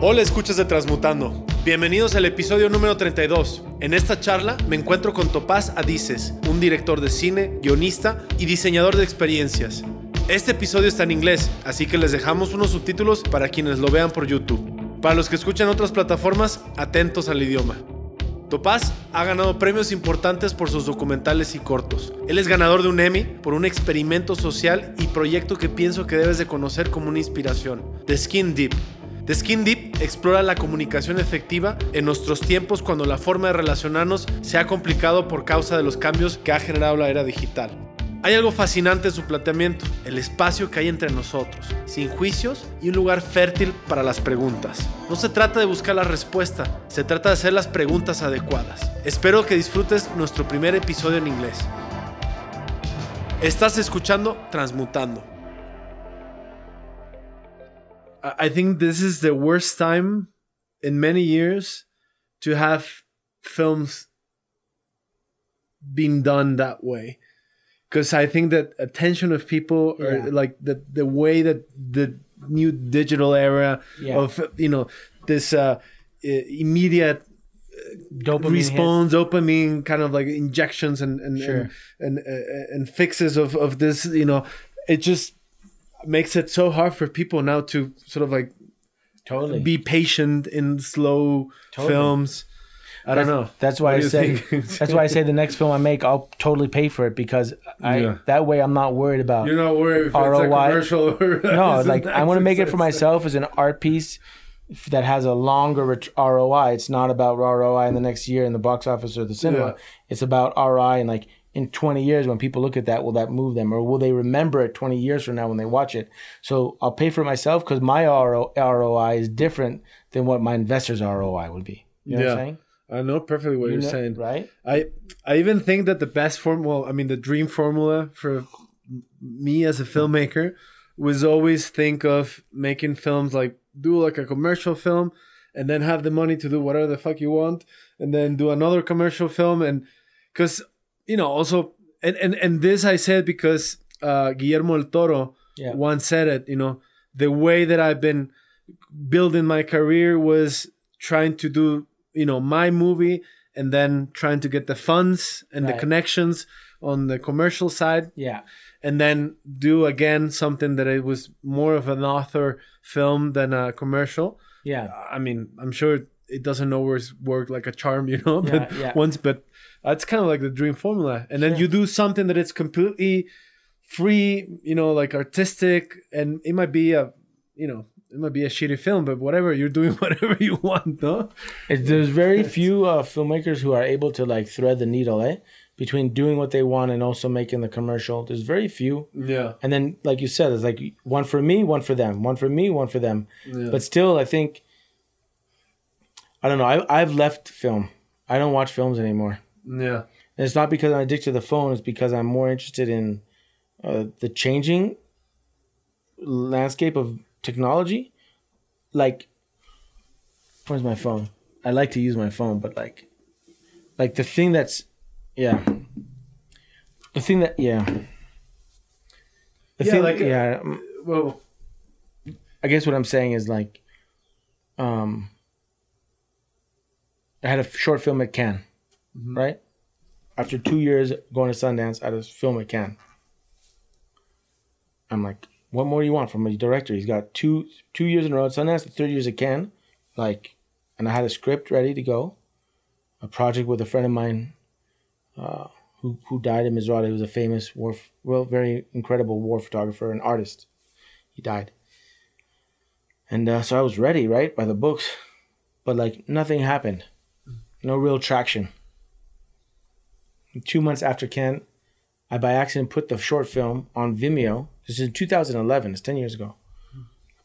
Hola, escuchas de Transmutando. Bienvenidos al episodio número 32. En esta charla me encuentro con Topaz Adices, un director de cine, guionista y diseñador de experiencias. Este episodio está en inglés, así que les dejamos unos subtítulos para quienes lo vean por YouTube. Para los que escuchan otras plataformas, atentos al idioma. Topaz ha ganado premios importantes por sus documentales y cortos. Él es ganador de un Emmy por un experimento social y proyecto que pienso que debes de conocer como una inspiración, The Skin Deep. The Skin Deep explora la comunicación efectiva en nuestros tiempos cuando la forma de relacionarnos se ha complicado por causa de los cambios que ha generado la era digital. Hay algo fascinante en su planteamiento, el espacio que hay entre nosotros, sin juicios y un lugar fértil para las preguntas. No se trata de buscar la respuesta, se trata de hacer las preguntas adecuadas. Espero que disfrutes nuestro primer episodio en inglés. Estás escuchando Transmutando. I think this is the worst time in many years to have films being done that way. because I think that attention of people yeah. or like the the way that the new digital era yeah. of you know this uh, immediate uh, dopamine response, hit. dopamine kind of like injections and and sure. and, and, uh, and fixes of of this you know it just makes it so hard for people now to sort of like totally be patient in slow totally. films I don't know. That's why what I say. that's why I say the next film I make, I'll totally pay for it because I yeah. that way I'm not worried about. You're not worried if ROI. it's a commercial. no, like I want to make it for myself as an art piece that has a longer ROI. It's not about ROI in the next year in the box office or the cinema. Yeah. It's about ROI and like in 20 years when people look at that, will that move them or will they remember it 20 years from now when they watch it? So I'll pay for it myself because my ROI is different than what my investor's ROI would be. You know yeah. what I'm saying? I know perfectly what you are saying. Right. I I even think that the best form, well, I mean, the dream formula for me as a filmmaker was always think of making films like do like a commercial film and then have the money to do whatever the fuck you want and then do another commercial film and because you know also and and and this I said because uh, Guillermo del Toro yeah. once said it. You know the way that I've been building my career was trying to do you know my movie and then trying to get the funds and right. the connections on the commercial side yeah and then do again something that it was more of an author film than a commercial yeah i mean i'm sure it doesn't always work like a charm you know but yeah, yeah. once but that's kind of like the dream formula and sure. then you do something that it's completely free you know like artistic and it might be a you know it might be a shitty film, but whatever you're doing, whatever you want, no. there's very few uh, filmmakers who are able to like thread the needle, eh, between doing what they want and also making the commercial. There's very few. Yeah. And then, like you said, it's like one for me, one for them, one for me, one for them. Yeah. But still, I think. I don't know. I I've left film. I don't watch films anymore. Yeah. And it's not because I'm addicted to the phone. It's because I'm more interested in uh, the changing landscape of technology, like where's my phone? I like to use my phone, but like like the thing that's yeah. The thing that yeah. The yeah, thing like yeah. Uh, well I guess what I'm saying is like um I had a short film at Cannes, mm-hmm. right? After two years going to Sundance, I a film at Cannes. I'm like, what more do you want from a director? He's got two two years in a row at Sundance, the third year's at Cannes. Like, and I had a script ready to go. A project with a friend of mine, uh, who who died in Misrata. He was a famous war, well, very incredible war photographer and artist. He died. And uh, so I was ready, right, by the books, but like nothing happened, no real traction. Two months after Cannes, I by accident put the short film on Vimeo this is in 2011. It's 10 years ago.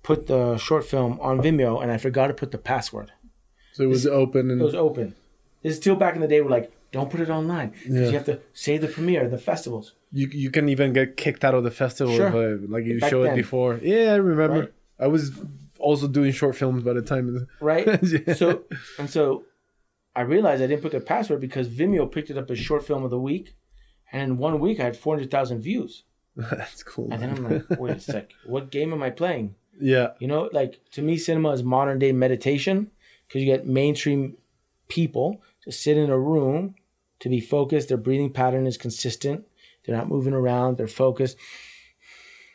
Put the short film on Vimeo, and I forgot to put the password. So it was this, open. And... It was open. This is still back in the day. We're like, don't put it online because yeah. you have to say the premiere, the festivals. You you can even get kicked out of the festival sure. if, like you back showed then. it before. Yeah, I remember. Right? I was also doing short films by the time. Right. yeah. So and so, I realized I didn't put the password because Vimeo picked it up as short film of the week, and in one week I had four hundred thousand views. That's cool. And then I'm like, wait a sec, what game am I playing? Yeah. You know, like to me, cinema is modern day meditation because you get mainstream people to sit in a room to be focused. Their breathing pattern is consistent. They're not moving around. They're focused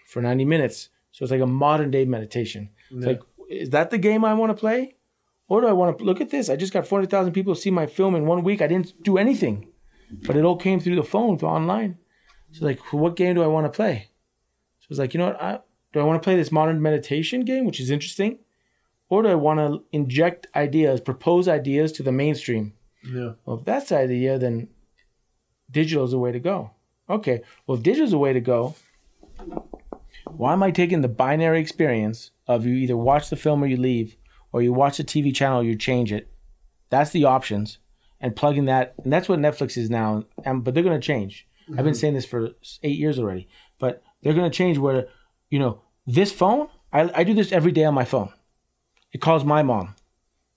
for 90 minutes. So it's like a modern day meditation. It's Yeah. like, is that the game I want to play? Or do I want to look at this? I just got 400,000 people to see my film in one week. I didn't do anything, but it all came through the phone, through online. So like, what game do I want to play? So it's like, you know what? I, do I want to play this modern meditation game, which is interesting? Or do I want to inject ideas, propose ideas to the mainstream? Yeah. Well, if that's the idea, then digital is the way to go. Okay, well, if digital is the way to go, why am I taking the binary experience of you either watch the film or you leave, or you watch the TV channel you change it? That's the options, and plugging that, and that's what Netflix is now. And but they're going to change. I've been saying this for eight years already, but they're going to change where, you know, this phone. I, I do this every day on my phone. It calls my mom,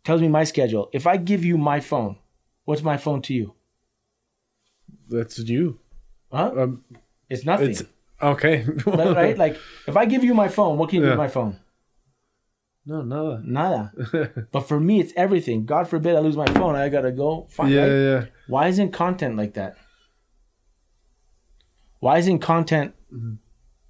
tells me my schedule. If I give you my phone, what's my phone to you? That's you. Huh? Um, It's nothing. it's okay. Right, right? Like if I give you my phone, what can you do with my phone? No, nada. Nada. but for me, it's everything. God forbid I lose my phone. I gotta go find. Yeah, yeah. Why isn't content like that? Why isn't content mm-hmm.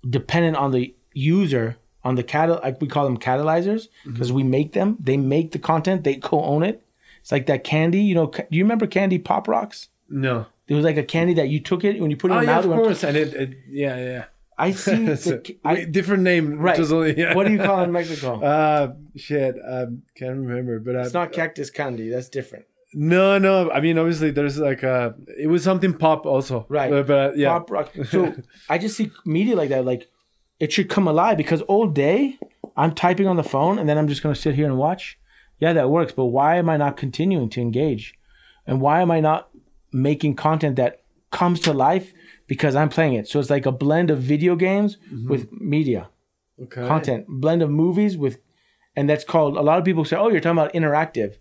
dependent on the user, on the catal like we call them catalyzers, mm-hmm. because we make them. They make the content. They co-own it. It's like that candy. You know, ca- do you remember candy pop rocks? No. It was like a candy that you took it when you put it Oh in your yeah, mouth. of it went- course. And it, it yeah, yeah. I see. The, I, different name. right. Only, yeah. What do you call it in Mexico? Uh, shit. Um, can't remember. But uh, it's not cactus candy. That's different. No, no. I mean, obviously, there's like a. It was something pop also. Right. Uh, but uh, yeah. Pop rock. So I just see media like that. Like it should come alive because all day I'm typing on the phone and then I'm just gonna sit here and watch. Yeah, that works. But why am I not continuing to engage? And why am I not making content that comes to life because I'm playing it? So it's like a blend of video games with media Okay. content, blend of movies with, and that's called. A lot of people say, "Oh, you're talking about interactive."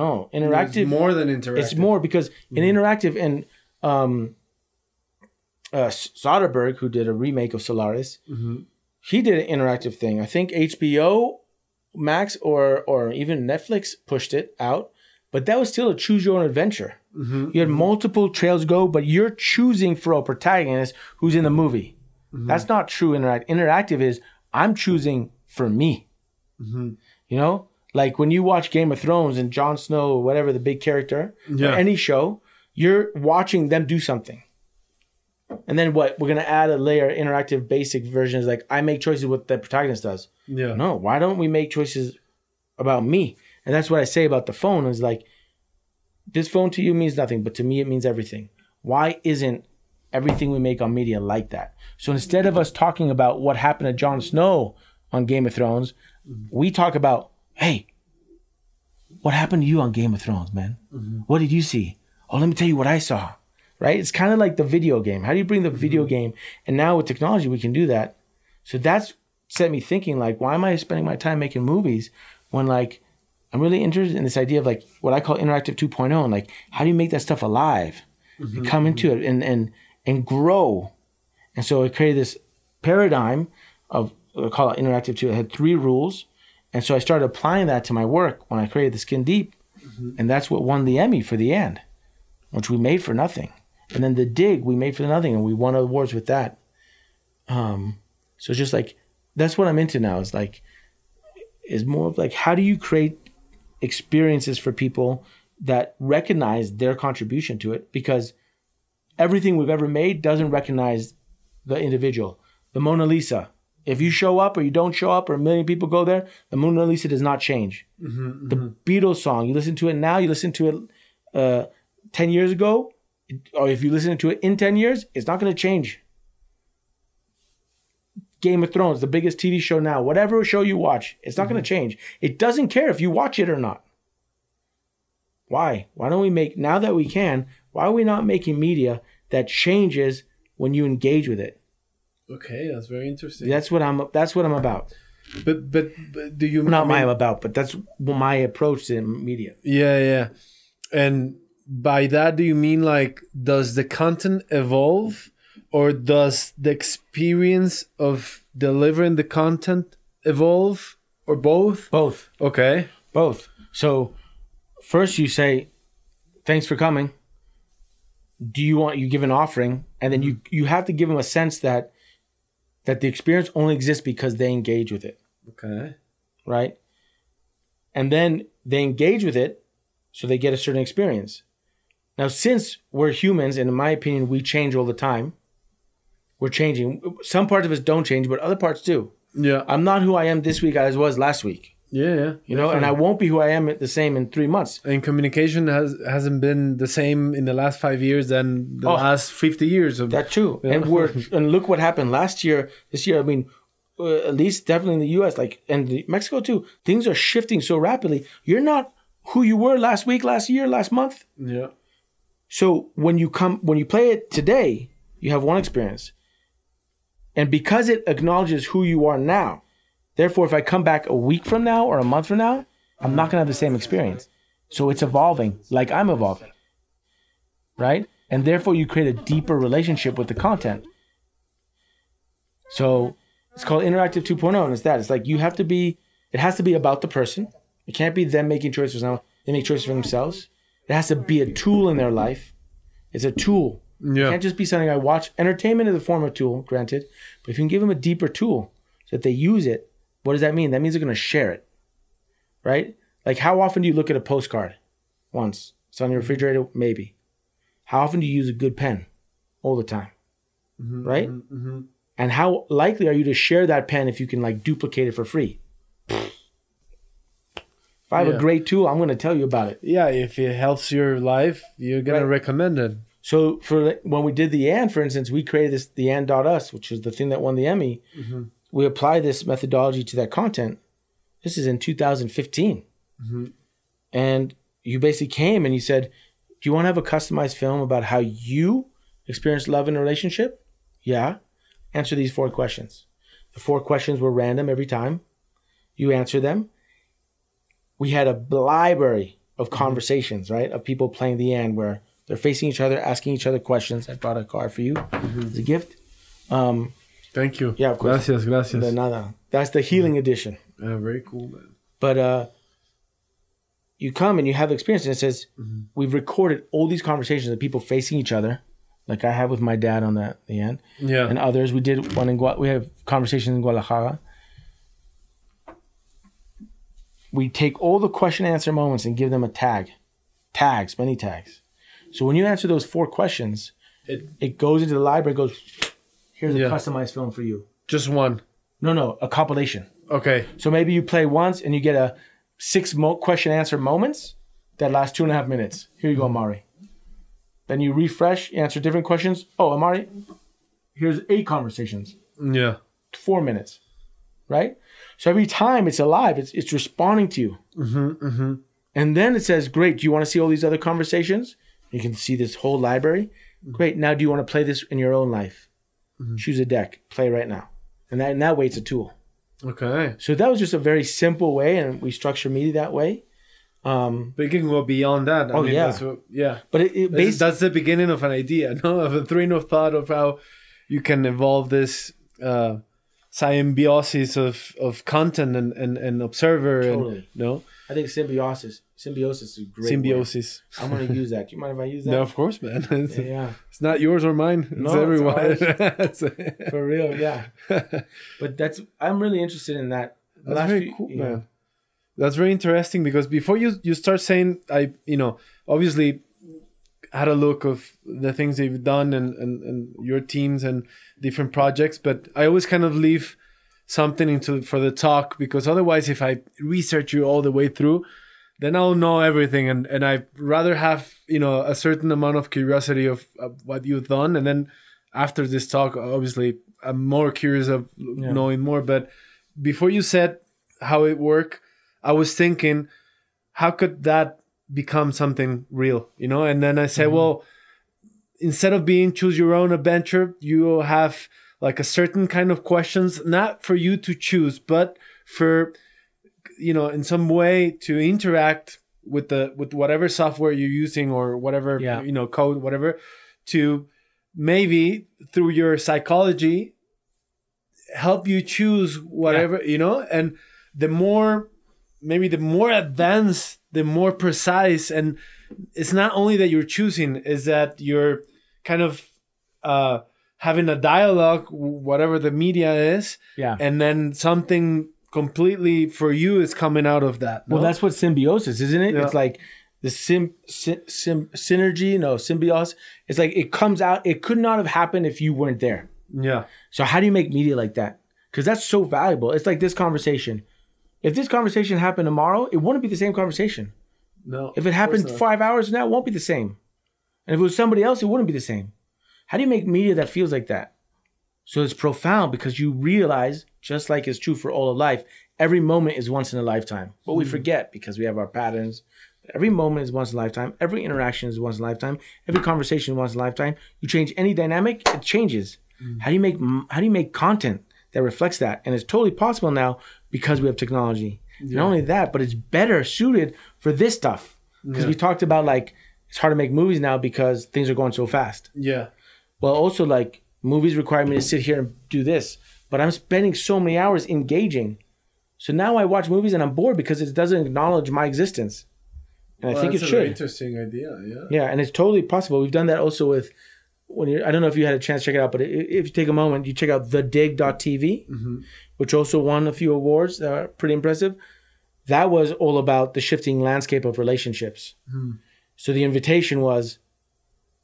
No, interactive. It's more than interactive. It's more because in interactive and um, uh, Soderbergh, who did a remake of Solaris, he did an interactive thing. I think HBO Max or or even Netflix pushed it out, but that was still a choose your own adventure. Mm-hmm, you had mm-hmm. multiple trails go, but you're choosing for a protagonist who's in the movie. Mm-hmm. That's not true interact. Interactive is I'm choosing for me. You know, like when you watch Game of Thrones and Jon Snow or whatever the big character, Yeah. or any show, you're watching them do something. And then what? We're gonna add a layer interactive basic version is like I make choices what the protagonist does. Yeah. No, why don't we make choices about me? And that's what I say about the phone is like this phone to you means nothing, but to me it means everything. Why isn't everything we make on media like that? So instead of us talking about what happened to Jon Snow on Game of Thrones, we talk about, hey, what happened to you on Game of Thrones, man? Mm-hmm. What did you see? Oh, let me tell you what I saw. Right? It's kind of like the video game. How do you bring the video mm-hmm. game? And now with technology, we can do that. So that's set me thinking like, why am I spending my time making movies when like I'm really interested in this idea of like what I call interactive 2.0 and like how do you make that stuff alive and come into it and and and grow. And so I created this paradigm of I call it interactive 2. It had three rules. And so I started applying that to my work when I created the Skin Deep. And that's what won the Emmy for the and, which we made for nothing. And then the Dig we made for nothing and we won awards with that. Um so it's just like that's what I'm into now is like is more of like how do you create experiences for people that recognize their contribution to it because everything we've ever made doesn't recognize the individual. The Mona Lisa, if you show up or you don't show up or a million people go there, the Mona Lisa does not change. The Beatles song, you listen to it now, you listen to it uh, 10 years ago, or if you listen to it in 10 years, it's not going to change. Game of Thrones, the biggest TV show now, whatever show you watch, it's not going to mm-hmm. change. It doesn't care if you watch it or not. Why? Why don't we make, now that we can, why are we not making media that changes when you engage with it? Okay, that's very interesting. That's what I'm, that's what I'm about. But but, but do you Not I my about, but that's my approach to media. Yeah, yeah. And by that, do you mean like, does the content evolve or does the experience of delivering the content evolve or both? Both. Okay. Both. So first you say, Thanks for coming. Do you want you give an offering? And then you mm-hmm. you have to give them a sense that that the experience only exists because they engage with it. Okay. right? And then they engage with it, so they get a certain experience. Now, since we're humans, and in my opinion, we change all the time, we're changing. Some parts of us don't change, but other parts do. Yeah. I'm not who I am this week as was last week, Yeah, yeah. you know, and I won't be who I am the same in three months. and communication has hasn't been the same in the last five years than the Oh. last fifty years of That too. Yeah. And we're and look what happened last year. This year, I mean, uh, at least definitely in the U.S. like and the, Mexico too. Things are shifting so rapidly. You're not who you were last week, last year, last month. yeah. So when you come when you play it today, you have one experience. And because it acknowledges who you are now, therefore if I come back a week from now or a month from now, I'm not going to have the same experience. So it's evolving like I'm evolving. Right? And therefore you create a deeper relationship with the content. So it's called interactive 2.0 and it's that. It's like you have to be it has to be about the person. It can't be them making choices now. They make choices for themselves. It has to be a tool in their life. It's a tool. It can't just be something I watch. Entertainment is a form of tool, granted, but if you can give them a deeper tool so that they use it, what does that mean? That means they're going to share it, right? Like how often do you look at a postcard? Once. It's on your refrigerator, maybe. How often do you use a good pen? All the time, right? Mm-hmm. And how likely are you to share that pen if you can like duplicate it for free? If I have Yeah. a great tool, I'm going to tell you about it. Yeah, if it helps your life, you're gonna recommend it. So for when we did the and, for instance, we created this the and.us, which is the thing that won the Emmy. Mm-hmm. We applied this methodology to that content. This is in 2015. Mm-hmm. And you basically came and you said, Do you want to have a customized film about how you experience love in a relationship? Yeah. Answer these four questions. The four questions were random every time. You answer them. We had a library of mm-hmm. conversations, right? Of people playing the and where they're facing each other, asking each other questions. I brought a card for you as a gift. Um, Thank you. Yeah, of course. Gracias, gracias. de nada. That's the healing edition. Yeah, very cool, man. But uh, you come and you have experience, and it says we've recorded all these conversations of people facing each other, like I have with my dad on the, the and, Yeah. and others. We did one in Gua- we have conversations in Guadalajara. We take all the question answer moments and give them a tag, tags, many tags. So when you answer those four questions, It- it goes into the library. and Goes, here's a Yeah. customized film for you. Just one. No, no, a compilation. Okay. So maybe you play once and you get a six mo- question answer moments that last two and a half minutes. Here you go, Amari. Then you refresh, answer different questions. Oh, Amari, here's eight conversations, Yeah. four minutes, right? So every time it's alive, it's it's responding to you. Mm-hmm. Mm-hmm. And then it says, "Great, do you want to see all these other conversations? You can see this whole library. Great. Now, do you want to play this in your own life? Choose a deck, play right now, and that in that way, it's a tool. Okay. So that was just a very simple way, and we structure media that way. Um, But it can go beyond that. I Oh, mean, yeah. That's what, yeah. but it, it That's, based, that's the beginning of an idea, no? Of a train of thought of how you can evolve this uh, symbiosis of, of content and, and, and observer Totally. and no I think symbiosis. Symbiosis is a great. word. symbiosis. I'm gonna use that. Do you mind if I use that? No, of course, man. It's, Yeah, it's not yours or mine. It's No, it's everyone. for real. Yeah, but that's. I'm really interested in that. The That's very few- cool, yeah. man. That's very interesting because before you you start saying, I you know obviously had a look of the things that you've done and, and and your teams and different projects, but I always kind of leave something into for the talk because otherwise, if I research you all the way through, then I'll know everything, and and I rather have you know a certain amount of curiosity of, of what you've done, and then after this talk, obviously I'm more curious of knowing more, but before you said how it worked, I was thinking, how could that become something real? You know, and then I say, mm-hmm. well, instead of being choose your own adventure, you have like a certain kind of questions, not for you to choose, but for you know, in some way to interact with the with whatever software you're using or whatever Yeah. you know code whatever to maybe through your psychology help you choose whatever you know and the more maybe the more advanced the more precise and it's not only that you're choosing is that you're kind of uh having a dialogue whatever the media is Yeah. and then something completely for you is coming out of that no? Well, that's what symbiosis, isn't it? Yeah. It's like the sim, sim, sim synergy, no symbiosis. It's like it comes out. It could not have happened if you weren't there. yeah So how do you make media like that? Because that's so valuable. It's like this conversation. If this conversation happened tomorrow, it wouldn't be the same conversation. no If it happened five hours from now, it won't be the same. And if it was somebody else, it wouldn't be the same. How do you make media that feels like that? So it's profound because you realize, just like it's true for all of life, every moment is once in a lifetime. But we hmm. forget because we have our patterns. Every moment is once in a lifetime. Every interaction is once in a lifetime. Every conversation is once in a lifetime. You change any dynamic, it changes. Hmm. How do you make how do you make content that reflects that? And it's totally possible now because we have technology. Not only that, but it's better suited for this stuff. Because we talked about like it's hard to make movies now because things are going so fast. yeah Well, also like movies require me to sit here and do this, but I'm spending so many hours engaging. So now I watch movies and I'm bored because it doesn't acknowledge my existence. And I think it should. interesting idea yeah Yeah, and it's totally possible. We've done that also with when you I don't know if you had a chance to check it out, but if you take a moment, you check out thedig.tv, mm-hmm. which also won a few awards that are pretty impressive. That was all about the shifting landscape of relationships. Hmm. So the invitation was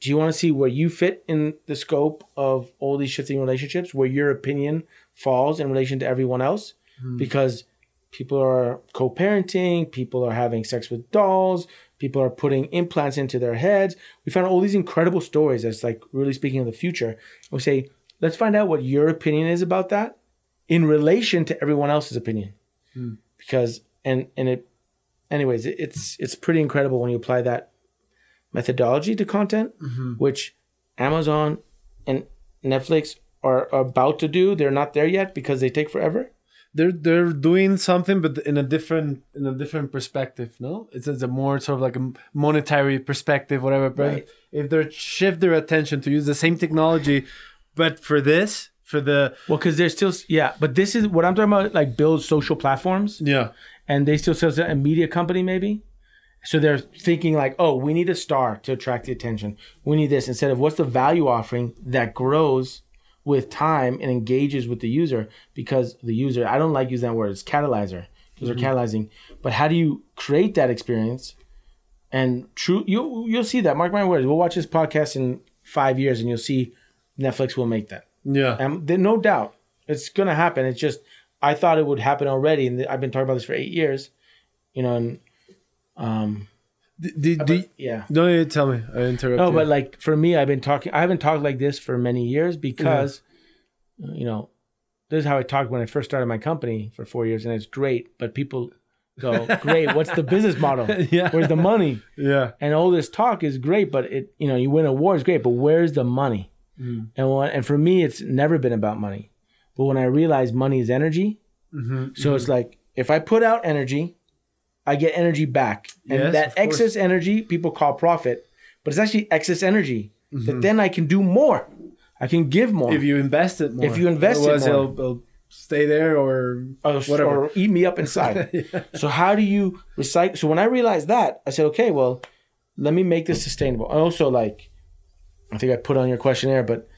do you want to see where you fit in the scope of all these shifting relationships, where your opinion falls in relation to everyone else? Hmm. Because people are co-parenting, people are having sex with dolls, people are putting implants into their heads. We found all these incredible stories that's like really speaking of the future. We say, let's find out what your opinion is about that in relation to everyone else's opinion. Hmm. Because and and it anyways, it, it's it's pretty incredible when you apply that methodology to content, mm-hmm. which Amazon and Netflix are about to do. They're not there yet because they take forever. they're they're doing something but in a different in a different perspective no it's, it's a more sort of like a monetary perspective whatever but Right. if they shift their attention to use the same technology but for this for the Well, because they're still yeah, but this is what I'm talking about. Like build social platforms, yeah and they still sell a media company maybe. So they're thinking like, oh, we need a star to attract the attention. We need this instead of what's the value offering that grows with time and engages with the user because the user. I don't like using that word. It's catalyzer because they're mm-hmm. catalyzing. But how do you create that experience? And true, you you'll see that. Mark my words. We'll watch this podcast in five years, and you'll see Netflix will make that. yeah And there, no doubt, it's gonna happen. It's just I thought it would happen already, and I've been talking about this for eight years. You know, and um, D- d- d- yeah. no you tell me i interrupted No, you. but like for me, I've been talking. I haven't talked like this for many years because, you know, this is how I talked when I first started my company for four years, and it's great. But people go, "Great, what's the business model? Yeah. Where's the money?" yeah And all this talk is great, but it, you know, you win awards, great, but where's the money? Mm. And when, and for me, it's never been about money. But when I realized money is energy, Mm-hmm. so it's like if I put out energy, I get energy back, and Yes, that of course. excess energy people call profit, but it's actually excess energy Mm-hmm. that then I can do more. I can give more. if you invest it more If you invest it more. It'll, it'll stay there or or, whatever. or eat me up inside. So how do you recycle? So when I realized that, I said, okay, well, let me make this sustainable. And also, like, I think I put on your questionnaire, but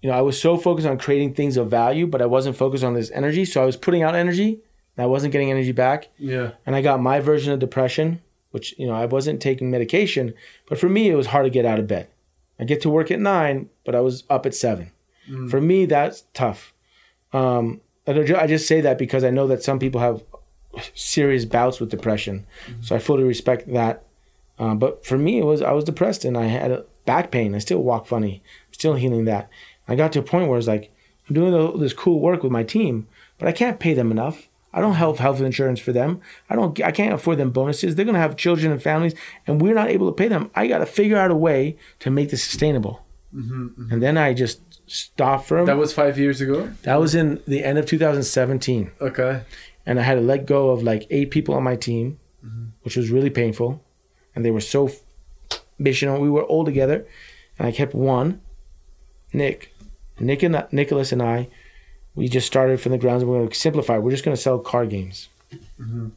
you know, I was so focused on creating things of value, but I wasn't focused on this energy. So I was putting out energy, I wasn't getting energy back. yeah And I got my version of depression, which you know, I wasn't taking medication, but for me, it was hard to get out of bed. I get to work at nine, but I was up at seven. For me, that's tough. Um, I don't I just say that because I know that some people have serious bouts with depression, so I fully respect that. Um, but for me, it was I was depressed and I had back pain. I still walk funny. I'm still healing that. I got to a point where it's like I'm doing all this cool work with my team, but I can't pay them enough. I don't have health insurance for them. I don't. I can't afford them bonuses. They're gonna have children and families, and we're not able to pay them. I got to figure out a way to make this sustainable. Mm-hmm, mm-hmm. And then I just stopped for Mm-hmm, that was five years ago that was in the end of 2017 okay and I had to let go of like eight people on my team, mm-hmm. which was really painful. And they were so missional. We were all together, and I kept one, Nick, Nick and uh, Nicholas and I. we just started from the grounds and we're going to simplify. We're just going to sell card games. Mm-hmm.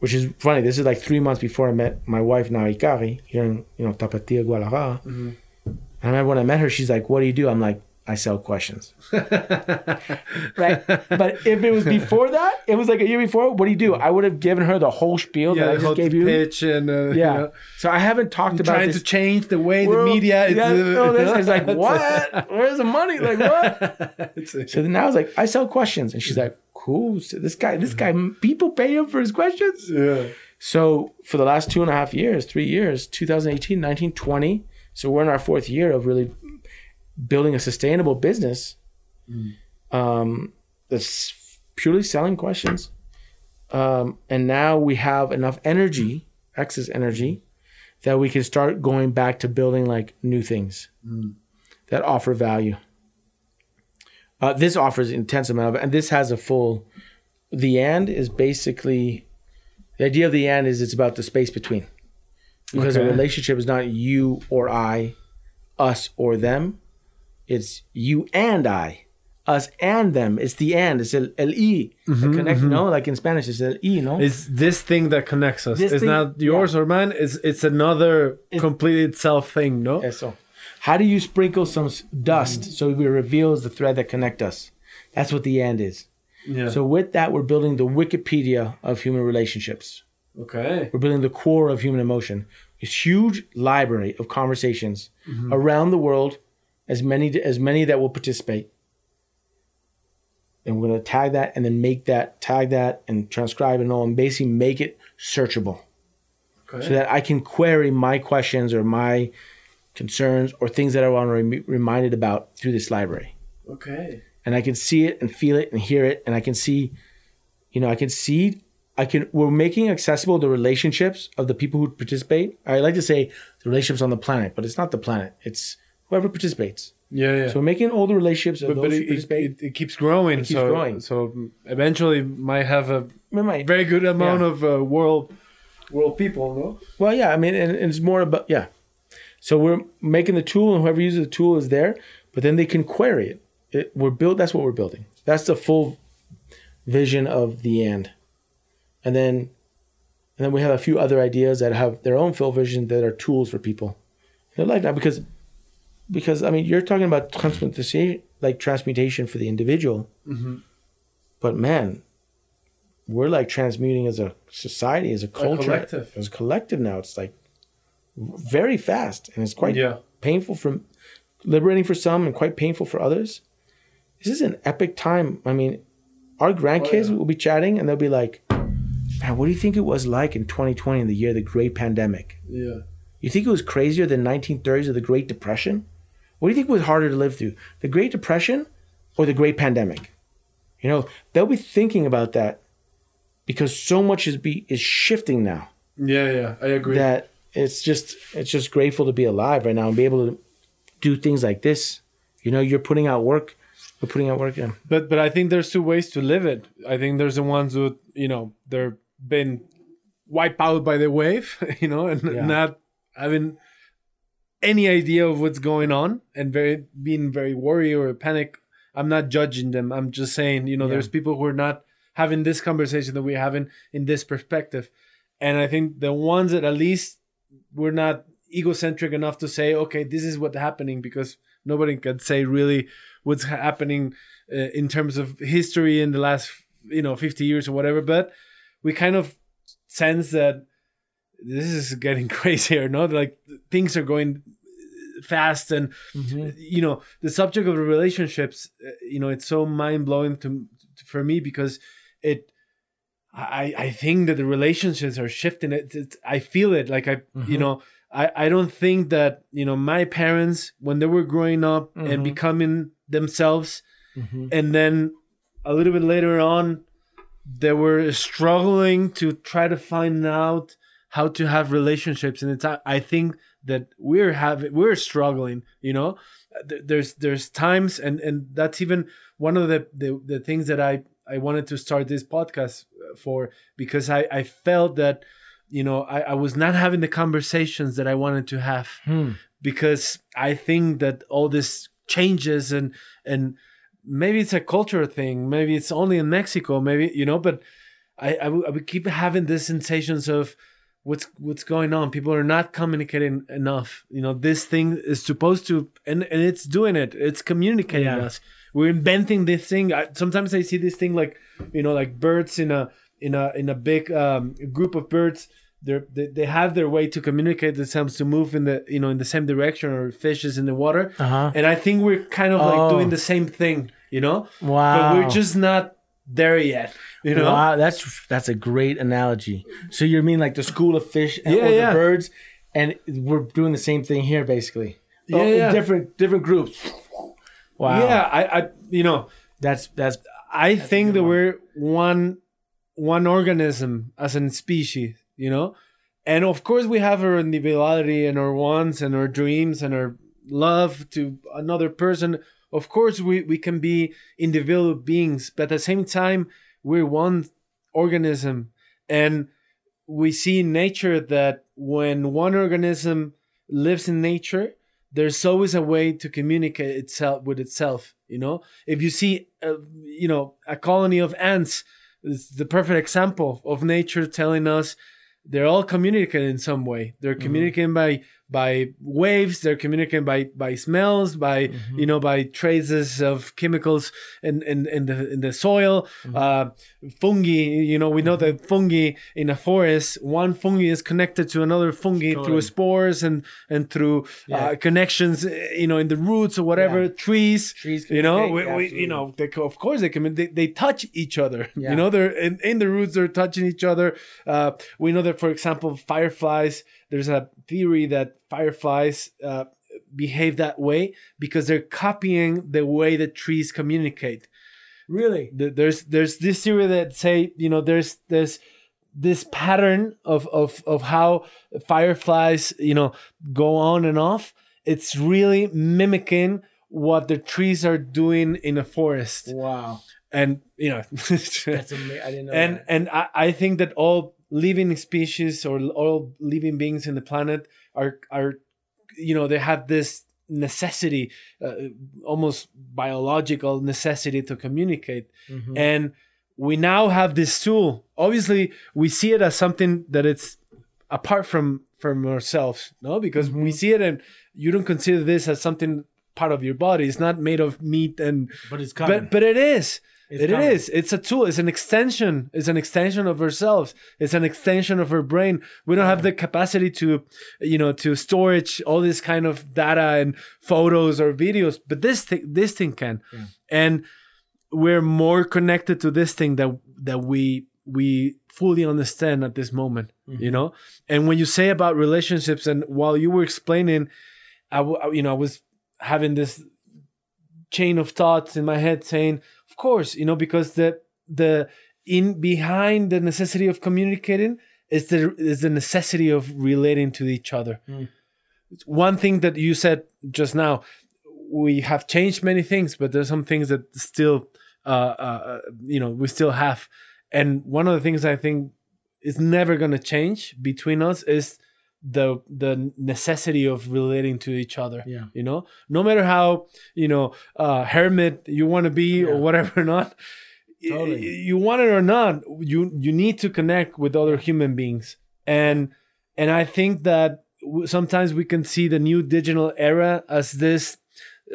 Which is funny. This is like three months before I met my wife, now Ikari, here in you know Tapatia, Guadalajara. Mm-hmm. And I remember when I met her, she's like, "What do you do?" I'm like, "I sell questions." right. But if it was before that, it was like a year before. What do you do? I would have given her the whole spiel that I just gave you. pitch and uh, Yeah. you know, So I haven't talked about trying this to change the way the media. Is, Yeah, no, this is like what? Where's the money? Like what? it's- So then I was like, I sell questions, and she's like, cool. So this guy, this guy, people pay him for his questions. yeah. So for the last two and a half years, three years, 2018, 19, 20. So we're in our fourth year of really building a sustainable business um, that's purely selling questions. Um, and now we have enough energy, excess energy, that we can start going back to building like new things that offer value. Uh, this offers intense amount of, and this has a full. The and is basically the idea of the and is it's about the space between, because a relationship is not you or I, us or them. It's you and I, us and them. It's the and. It's el, el y. Mm-hmm, connect. Mm-hmm. No, like in Spanish, it's el y. No. It's this thing that connects us. This it's thing- not yours or mine. It's it's another complete itself thing. No. Eso. How do you sprinkle some dust mm. so it reveals the thread that connect us? That's what the and is. Yeah. So with that, we're building the Wikipedia of human relationships. okay. We're building the core of human emotion. This huge library of conversations mm-hmm. around the world, as many as many that will participate. And we're going to tag that and then make that tag that and transcribe and all and basically make it searchable Okay. so that I can query my questions or my concerns or things that I want to be reminded about through this library. okay. And I can see it and feel it and hear it. And I can see, you know, I can see, I can, we're making accessible the relationships of the people who participate. I like to say the relationships on the planet, but it's not the planet, it's whoever participates. Yeah. Yeah. So we're making all the relationships of but, those but it, it, it, it keeps growing. keeps so, growing. So eventually might have a Remember, very good amount Yeah. of uh, world world people. No. Well, yeah, I mean, and, and it's more about yeah. So we're making the tool, and whoever uses the tool is there, but then they can query it. it we're build. That's what we're building. That's the full vision of the end, and then, and then we have a few other ideas that have their own full vision that are tools for people. They're like that because, because I mean, you're talking about transmutation, like transmutation for the individual, mm-hmm. but man, we're like transmuting as a society, as a culture, collective. as a collective now. It's like very fast, and it's quite Yeah. painful for liberating for some, and quite painful for others. This is an epic time. I mean, our grandkids oh, yeah. will be chatting, and they'll be like, "Man, what do you think it was like in 2020, in the year of the Great Pandemic? Yeah. You think it was crazier than 1930s or the Great Depression? What do you think was harder to live through, the Great Depression or the Great Pandemic? You know, they'll be thinking about that because so much is be is shifting now Yeah. Yeah. I agree. that it's just it's just grateful to be alive right now and be able to do things like this. You know, you're putting out work. We're putting out work. Yeah. But but I think there's two ways to live it. I think there's the ones who you know they're been wiped out by the wave, you know, and Yeah. not having any idea of what's going on and very being very worried or panic. I'm not judging them. I'm just saying, you know, Yeah. there's people who are not having this conversation that we're having in this perspective. And I think the ones that at least we're not egocentric enough to say, okay, this is what's happening because nobody can say really what's happening uh, in terms of history in the last, you know, 50 years or whatever. But we kind of sense that this is getting crazier, no? Like things are going fast and you know the subject of the relationships uh, you know it's so mind-blowing to, for me because it i i think that the relationships are shifting it it's, i feel it like i you Mhm. know i i don't think that you know my parents when they were growing up and Mhm. becoming themselves Mhm. and then a little bit later on they were struggling to try to find out how to have relationships. And it's i, I think that we're having we're struggling you know? There's there's times and and that's even one of the the, the things that i i wanted to start this podcast for because i i felt that you know i, I was not having the conversations that i wanted to have. Hmm. because I think that all this changes and and maybe it's a cultural thing maybe it's only in mexico maybe you know but i i I would keep having these sensations of what's what's going on people are not communicating enough you know this thing is supposed to and and it's doing it it's communicating Yeah. us we're inventing this thing I, sometimes i see this thing like you know like birds in a in a in a big um, group of birds they're, they they have their way to communicate themselves to move in the you know in the same direction or fishes in the water Uh-huh. and i think we're kind of like Oh. doing the same thing you know Wow. but we're just not there yet you know Wow, that's that's a great analogy. So you mean like the school of fish and Yeah, or the birds, and we're doing the same thing here, basically. Yeah, Oh, yeah. different different groups. Wow. yeah I, I you know That's that's I think good that one. we're one one organism as a species, you know, and of course we have our individuality and our wants and our dreams and our love to another person. Of course, we we can be individual beings, but at the same time, we're one organism, and we see in nature that when one organism lives in nature, there's always a way to communicate itself with itself. You know, if you see, uh, you know, a colony of ants, is the perfect example of nature telling us they're all communicating in some way. They're communicating by by waves. They're communicating by by smells, by you know, by traces of chemicals in in, in the in the soil. Uh, fungi. You know, we know that fungi in a forest, one fungi is connected to another fungi Totally. through spores and and through Yeah. uh, connections. uh, You know, in the roots or whatever. Yeah. Trees. Trees You know, we, we, you know, they, of course they can. They, they touch each other. Yeah. You know, they're in, in the roots. They're touching each other. Uh, we know that, for example, fireflies. There's a theory that fireflies uh, behave that way because they're copying the way that trees communicate. really There's there's this theory that say you know there's there's this pattern of of of how fireflies you know go on and off. It's really mimicking what the trees are doing in a forest, wow. and you know. That's amazing. I didn't know and that. and I, I think that all living species or all living beings in the planet are are you know they have this necessity uh, almost biological necessity to communicate. Mhm. and we now have this tool. Obviously we see it as something that it's apart from from ourselves no? Because we see it and you don't consider this as something part of your body. It's not made of meat and but it's coming. but but it is It's It is. It's a tool. It's an extension. It's an extension of ourselves. It's an extension of our brain. We don't have the capacity to, you know, to storage all this kind of data and photos or videos. But this thing, this thing can, Yeah. and we're more connected to this thing that that we we fully understand at this moment. Mm-hmm. You know. And when you say about relationships, and while you were explaining, I, w- you know, I was having this chain of thoughts in my head saying course you know because the the in behind the necessity of communicating is the is the necessity of relating to each other Mm. one thing that you said just now we have changed many things but there's some things that still uh, uh you know we still have and one of the things i think is never going to change between us is the the necessity of relating to each other Yeah. you know? No matter how you know uh hermit you want to be or whatever or not Totally. you want it or not you you need to connect with other human beings. And and i think that sometimes we can see the new digital era as this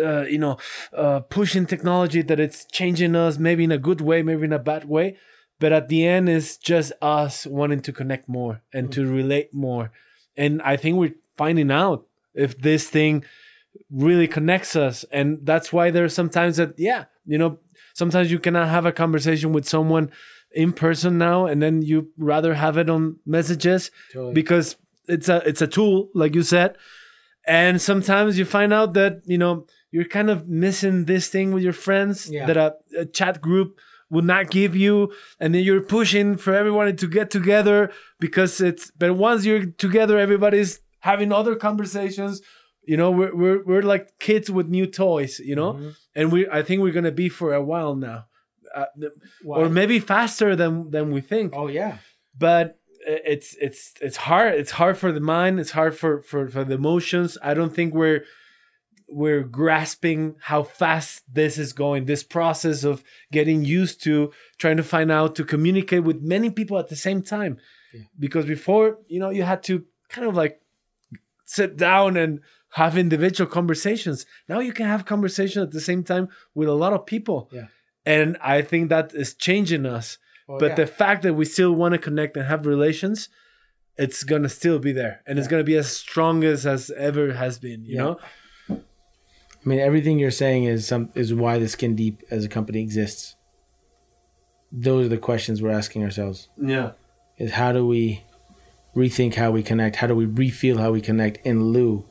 uh, you know uh, pushing technology that it's changing us maybe in a good way maybe in a bad way. But at the end it's just us wanting to connect more and to relate more and i think we're finding out if this thing really connects us and that's why there's sometimes that yeah you know sometimes you cannot have a conversation with someone in person now and then you rather have it on messages Totally. because it's a it's a tool like you said and sometimes you find out that you know you're kind of missing this thing with your friends Yeah. that a, a chat group would not give you and then you're pushing for everyone to get together because it's but once you're together everybody's having other conversations. You know we're we're, we're like kids with new toys you know? Mhm. and we i think we're gonna be for a while now. Uh, or maybe faster than than we think. Oh yeah. but it's it's it's hard. It's hard for the mind. It's hard for for for the emotions. I don't think we're we're grasping how fast this is going this process of getting used to trying to find out to communicate with many people at the same time Yeah. because before you know you had to kind of like sit down and have individual conversations now you can have conversation at the same time with a lot of people Yeah. and i think that is changing us Oh, but yeah. the fact that we still want to connect and have relations it's gonna still be there and it's gonna be as strong as as ever has been you Yeah. know I mean, everything you're saying is some is why the Skin Deep as a company exists. Those are the questions we're asking ourselves: yeah is how do we rethink how we connect? How do we refeel how we connect in lieu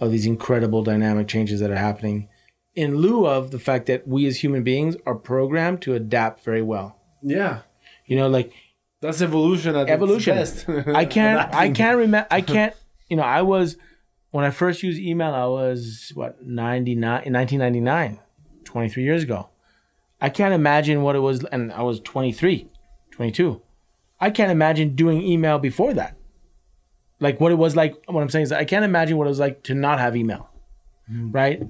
of these incredible dynamic changes that are happening? In lieu of the fact that we as human beings are programmed to adapt very well. yeah You know, like that's evolution at evolution. I can't. I can't remember. I can't. You know, I was when I first used email. I was what 99 in 1999, 23 years ago. I can't imagine what it was, and I was 23, 22. I can't imagine doing email before that. Like what it was like. What I'm saying is, I can't imagine what it was like to not have email. Hmm. Right.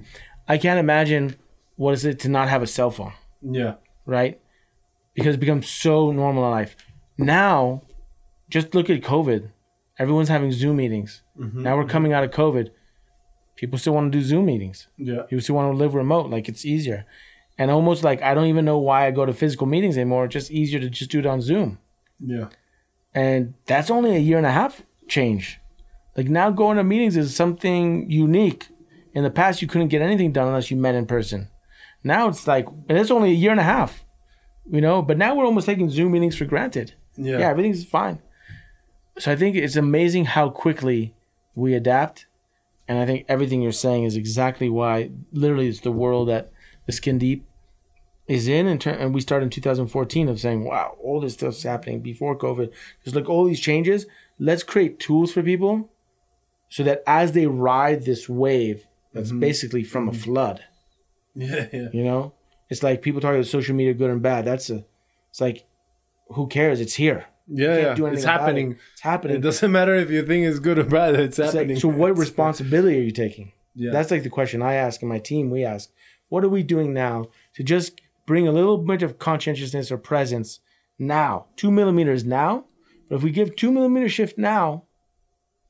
I can't imagine what is it to not have a cell phone yeah right? Because it becomes so normal in life. Now, just look at COVID. Everyone's having Zoom meetings. Mm-hmm. Now we're coming mm-hmm. out of COVID. People still want to do Zoom meetings. yeah People still want to live remote. Like it's easier. And almost like I don't even know why I go to physical meetings anymore. It's just easier to just do it on Zoom. yeah And that's only a year and a half change. Like now going to meetings is something unique. In the past, you couldn't get anything done unless you met in person. Now it's like, and it's only a year and a half, you know. But now we're almost taking Zoom meetings for granted. yeah Yeah, everything's fine. So I think it's amazing how quickly we adapt, and I think everything you're saying is exactly why. Literally, it's the world that the Skin Deep is in, and, ter- and we started in 2014 of saying, "Wow, all this stuff's happening before COVID. There's like all these changes. Let's create tools for people, so that as they ride this wave, that's mm-hmm. basically from a mm-hmm. flood." yeah yeah You know, it's like people talk about social media good and bad. That's a, it's like, who cares? It's here. Yeah, yeah. do anything it's happening It. It's happening. it doesn't matter if you think it's good or bad it's, It's like, happening so what responsibility are you taking? yeah That's like the question I ask and my team we ask. What are we doing now to just bring a little bit of conscientiousness or presence now? Two millimeters now. But if we give two millimeter shift now,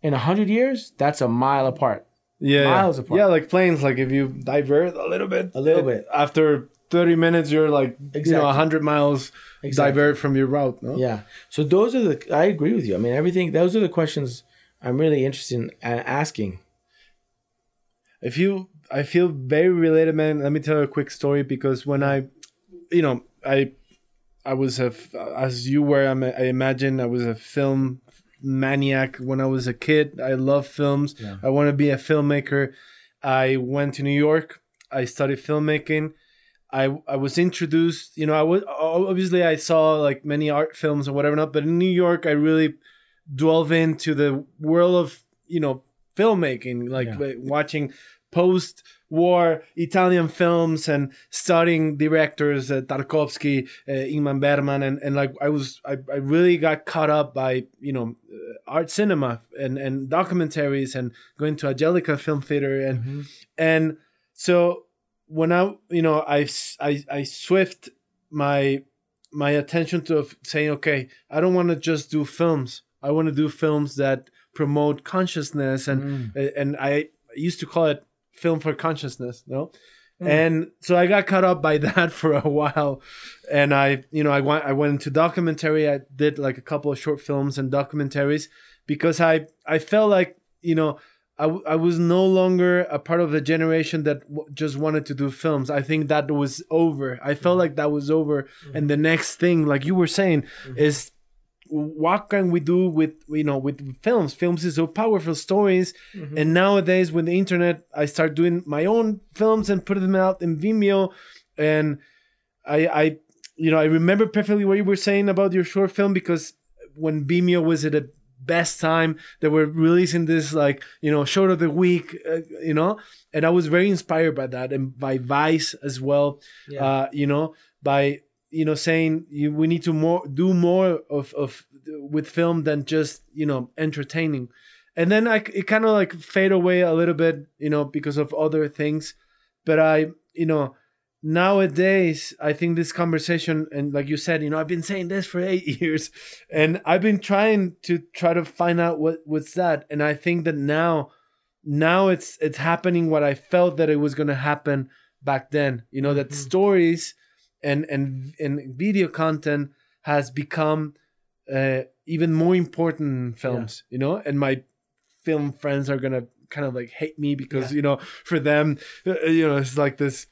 in a hundred years, that's a mile apart. yeah, miles yeah. apart. Yeah, like planes. Like if you divert a little bit, A little it- bit. after thirty minutes, you're like you know Exactly. hundred miles Exactly. divert from your route. No, Yeah. So those are the. I agree with you. I mean, everything. Those are the questions I'm really interested in asking. I feel I feel very related, man. Let me tell you a quick story because when I, you know, I, I was a as you were. I'm a- I imagine I was a film maniac when I was a kid. I love films. Yeah. I want to be a filmmaker. I went to New York. I studied filmmaking. I I was introduced. You know, I was obviously I saw like many art films or whatever not, but in New York, I really delve into the world of you know filmmaking, like Yeah. watching post-war Italian films and studying directors, uh, Tarkovsky, uh, Ingmar Bergman, and, and like I was, I, I really got caught up by you know uh, art cinema and and documentaries and going to Angelika Film Theater and and so when I you know I I I swift my my attention to saying okay I don't want to just do films. I want to do films that promote consciousness and and I used to call it film for consciousness no? Mm. and so I got caught up by that for a while. And I you know I went I went into documentary. I did like a couple of short films and documentaries because I I felt like you know I, w- I was no longer a part of the generation that w- just wanted to do films. I think that was over. I felt mm-hmm. like that was over. And mm-hmm. the next thing, like you were saying, mm-hmm. is what can we do with you know with films? Films is so powerful stories. And nowadays with the internet, I start doing my own films and putting them out in Vimeo. And I I you know I remember perfectly what you were saying about your short film because when Vimeo was at a best time they were releasing this like you know short of the week uh, you know and i was very inspired by that and by vice as well Yeah. uh you know by you know saying you, we need to more do more of of with film than just you know entertaining and then I it kind of like fade away a little bit, you know, because of other things. But I, you know, nowadays I think this conversation and like you said, you know, I've been saying this for eight years, and I've been trying to try to find out what what's that, and I think that now, now it's it's happening what I felt that it was gonna happen back then. You know, that Mhm. stories and and and video content has become uh, even more important in films. You know, and my film friends are gonna kind of like hate me because Yeah. you know for them uh, you know it's like this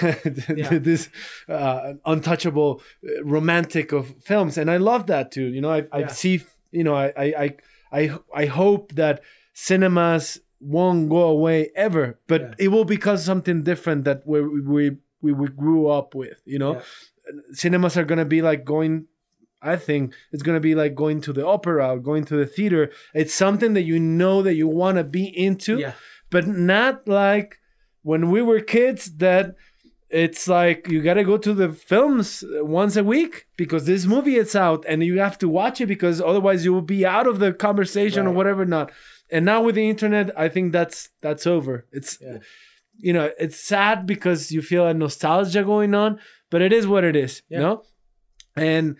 this uh, untouchable uh, romantic of films. And i love that too you know i, I see you know I, I i i hope that cinemas won't go away ever but it will become something different that we we we, we grew up with you know? Cinemas are gonna be like going I think it's gonna be like going to the opera or going to the theater. It's something that you know that you want to be into, Yeah. but not like when we were kids that it's like you gotta go to the films once a week because this movie is out and you have to watch it because otherwise you will be out of the conversation or whatever not. And now with the internet, I think that's that's over. It's Yeah. you know it's sad because you feel a nostalgia going on, but it is what it is. Yeah. You know, and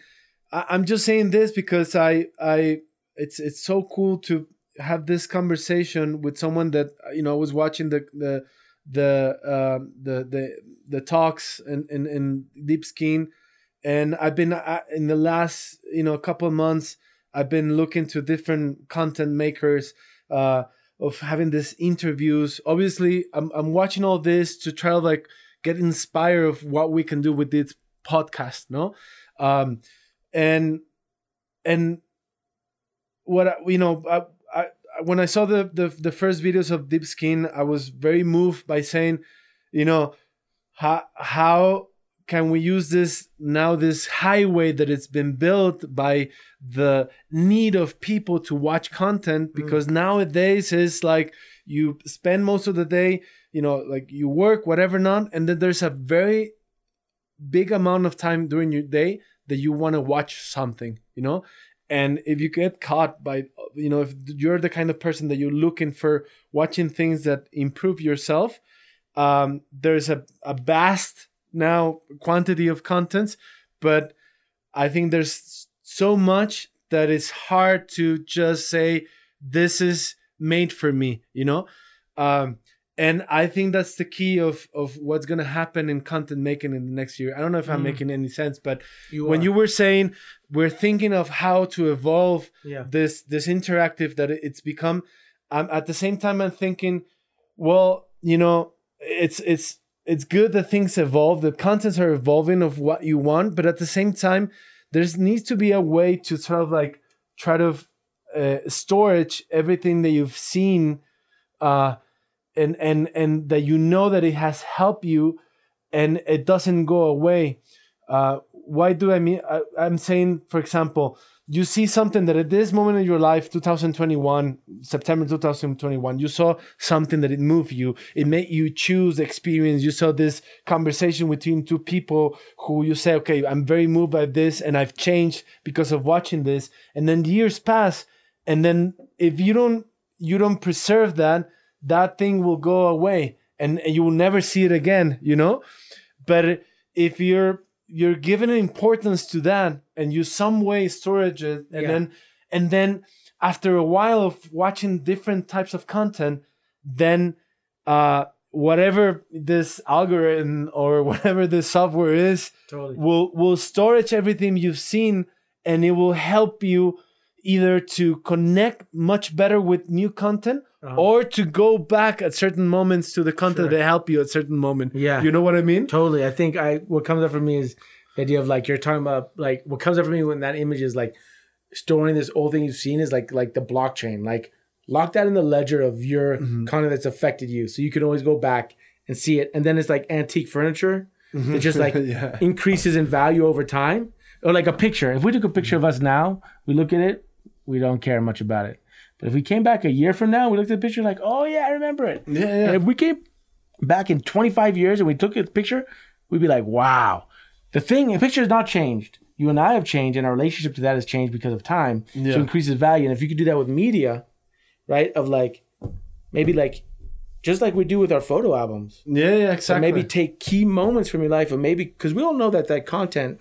I, I'm just saying this because I I it's it's so cool to have this conversation with someone that you know I was watching the the the um the the the talks in in, in Deep Skin, and I've been uh, in the last you know couple months I've been looking to different content makers uh, of having these interviews. Obviously, I'm I'm watching all this to try to like get inspired of what we can do with this podcast, no, um, and and what I, you know, I, I when I saw the, the the first videos of Deep Skin, I was very moved by saying, you know, how how can we use this now this highway that it's been built by the need of people to watch content? Mm. Because nowadays it's like you spend most of the day you know like you work whatever not and then there's a very big amount of time during your day that you want to watch something you know? And if you get caught by you know if you're the kind of person that you're looking for watching things that improve yourself um, there's a, a vast now quantity of contents but i think there's so much that it's hard to just say this is made for me you know? Um, and i think that's the key of of what's going to happen in content making in the next year. I don't know if i'm Mm. making any sense but You when you were saying we're thinking of how to evolve yeah. this this interactive that it's become um, at the same time i'm thinking well you know it's it's it's good that things evolve that contents are evolving of what you want but at the same time there's needs to be a way to sort of like try to uh, storage everything that you've seen uh and and and that you know that it has helped you and it doesn't go away. Uh why do i mean I, i'm saying for example you see something that at this moment in your life 2021 september 2021 you saw something that it moved you. It made you choose experience. You saw this conversation between two people who you say okay i'm very moved by this and i've changed because of watching this. And then years pass and then if you don't you don't preserve that that thing will go away and, and you will never see it again you know but if you're you're giving importance to that and you some way storage it and Yeah. then and then after a while of watching different types of content then uh whatever this algorithm or whatever this software is totally will will storage everything you've seen and it will help you either to connect much better with new content Uh-huh. or to go back at certain moments to the content Sure. that help you at certain moment Yeah. you know what i mean Totally. I think I what comes up for me is the idea of like you're talking about like what comes up for me when that image is like storing this old thing you've seen is like like the blockchain. Like lock that in the ledger of your Mhm. content that's affected you. So you can always go back and see it. And then it's like antique furniture that just like yeah increases in value over time. Or like a picture. If we took a picture of us now, we look at it, we don't care much about it. But if we came back a year from now, we looked at the picture like, oh yeah, I remember it. yeah yeah. And if we came back in 25 years and we took a picture, we'd be like, wow. The thing, the picture has not changed. You and I have changed, and our relationship to that has changed because of time. So Yeah. it increases value. And if you could do that with media, right? Of like maybe like just like we do with our photo albums. Yeah, yeah, So exactly. maybe take key moments from your life, and maybe because we all know that that content,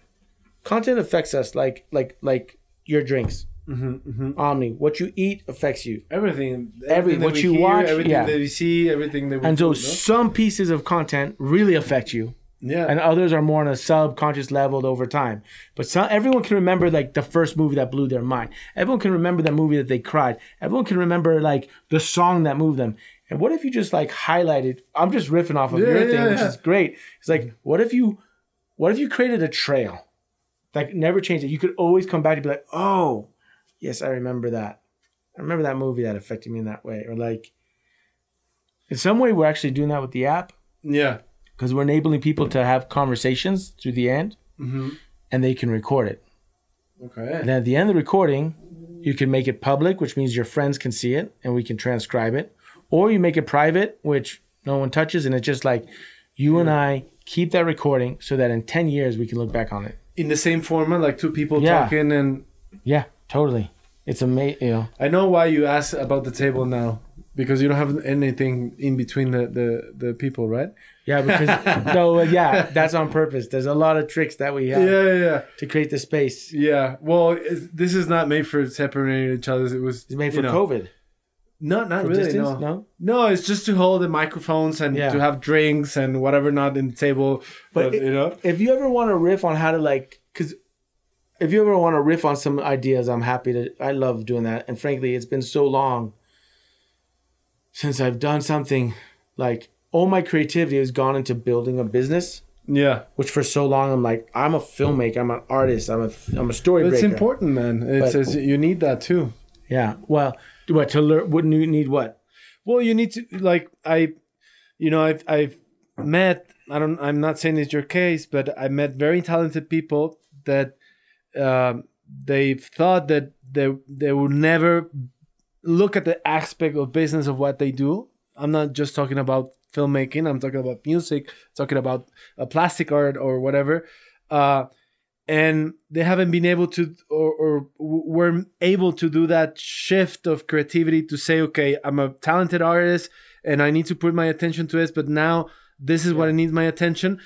content affects us. Like like like your drinks, hmm Omni, what you eat affects you, everything, Every- everything that what you hear, watch, everything yeah. that we see, everything that we and do, so no? some pieces of content really affect you, yeah, and others are more on a subconscious level over time. But some, everyone can remember like the first movie that blew their mind. Everyone can remember the movie that they cried. Everyone can remember like the song that moved them. And what if you just like highlighted? I'm just riffing off of Yeah, your yeah, thing, which is great. It's like what if you, what if you created a trail, that never changed it? You could always come back to be like, oh, yes, I remember that. I remember that movie that affected me in that way. Or like, in some way, we're actually doing that with the app yeah. because we're enabling people to have conversations through the end hmm and they can record it. Okay. And then at the end of the recording, you can make it public, which means your friends can see it and we can transcribe it. Or you make it private, which no one touches, and it's just like you and I keep that recording so that in 10 years we can look back on it. In the same format, like two people Yeah. talking, and Yeah, totally. It's amazing, you know. I know why you asked about the table now because you don't have anything in between the the, the people, right? Yeah, because no, yeah, that's on purpose. There's a lot of tricks that we have Yeah, yeah, yeah. to create the space. Yeah. Well, this is not made for separating each other. It was It's made for know, COVID. No, not For really. distance? No. no. no, it's just to hold the microphones and Yeah. to have drinks and whatever not in the table. But But, it- you know, if you ever want to riff on how to like because if you ever want to riff on some ideas i'm happy to i love doing that and frankly it's been so long since i've done something like all my creativity has gone into building a business yeah. which for so long i'm like i'm a filmmaker i'm an artist i'm a i'm a story But it's breaker. important, man. It's, But- it's you need that too. yeah well what to learn wouldn't you need what Well, you need to like I, you know, I've I've met. I don't. I'm not saying it's your case, but I met very talented people that um, they thought that they they would never look at the aspect of business of what they do. I'm not just talking about filmmaking. I'm talking about music. Talking about uh, plastic art or whatever. Uh, and they haven't been able to or, or were able to do that shift of creativity to say okay i'm a talented artist and i need to put my attention to this but now this is what i need my attention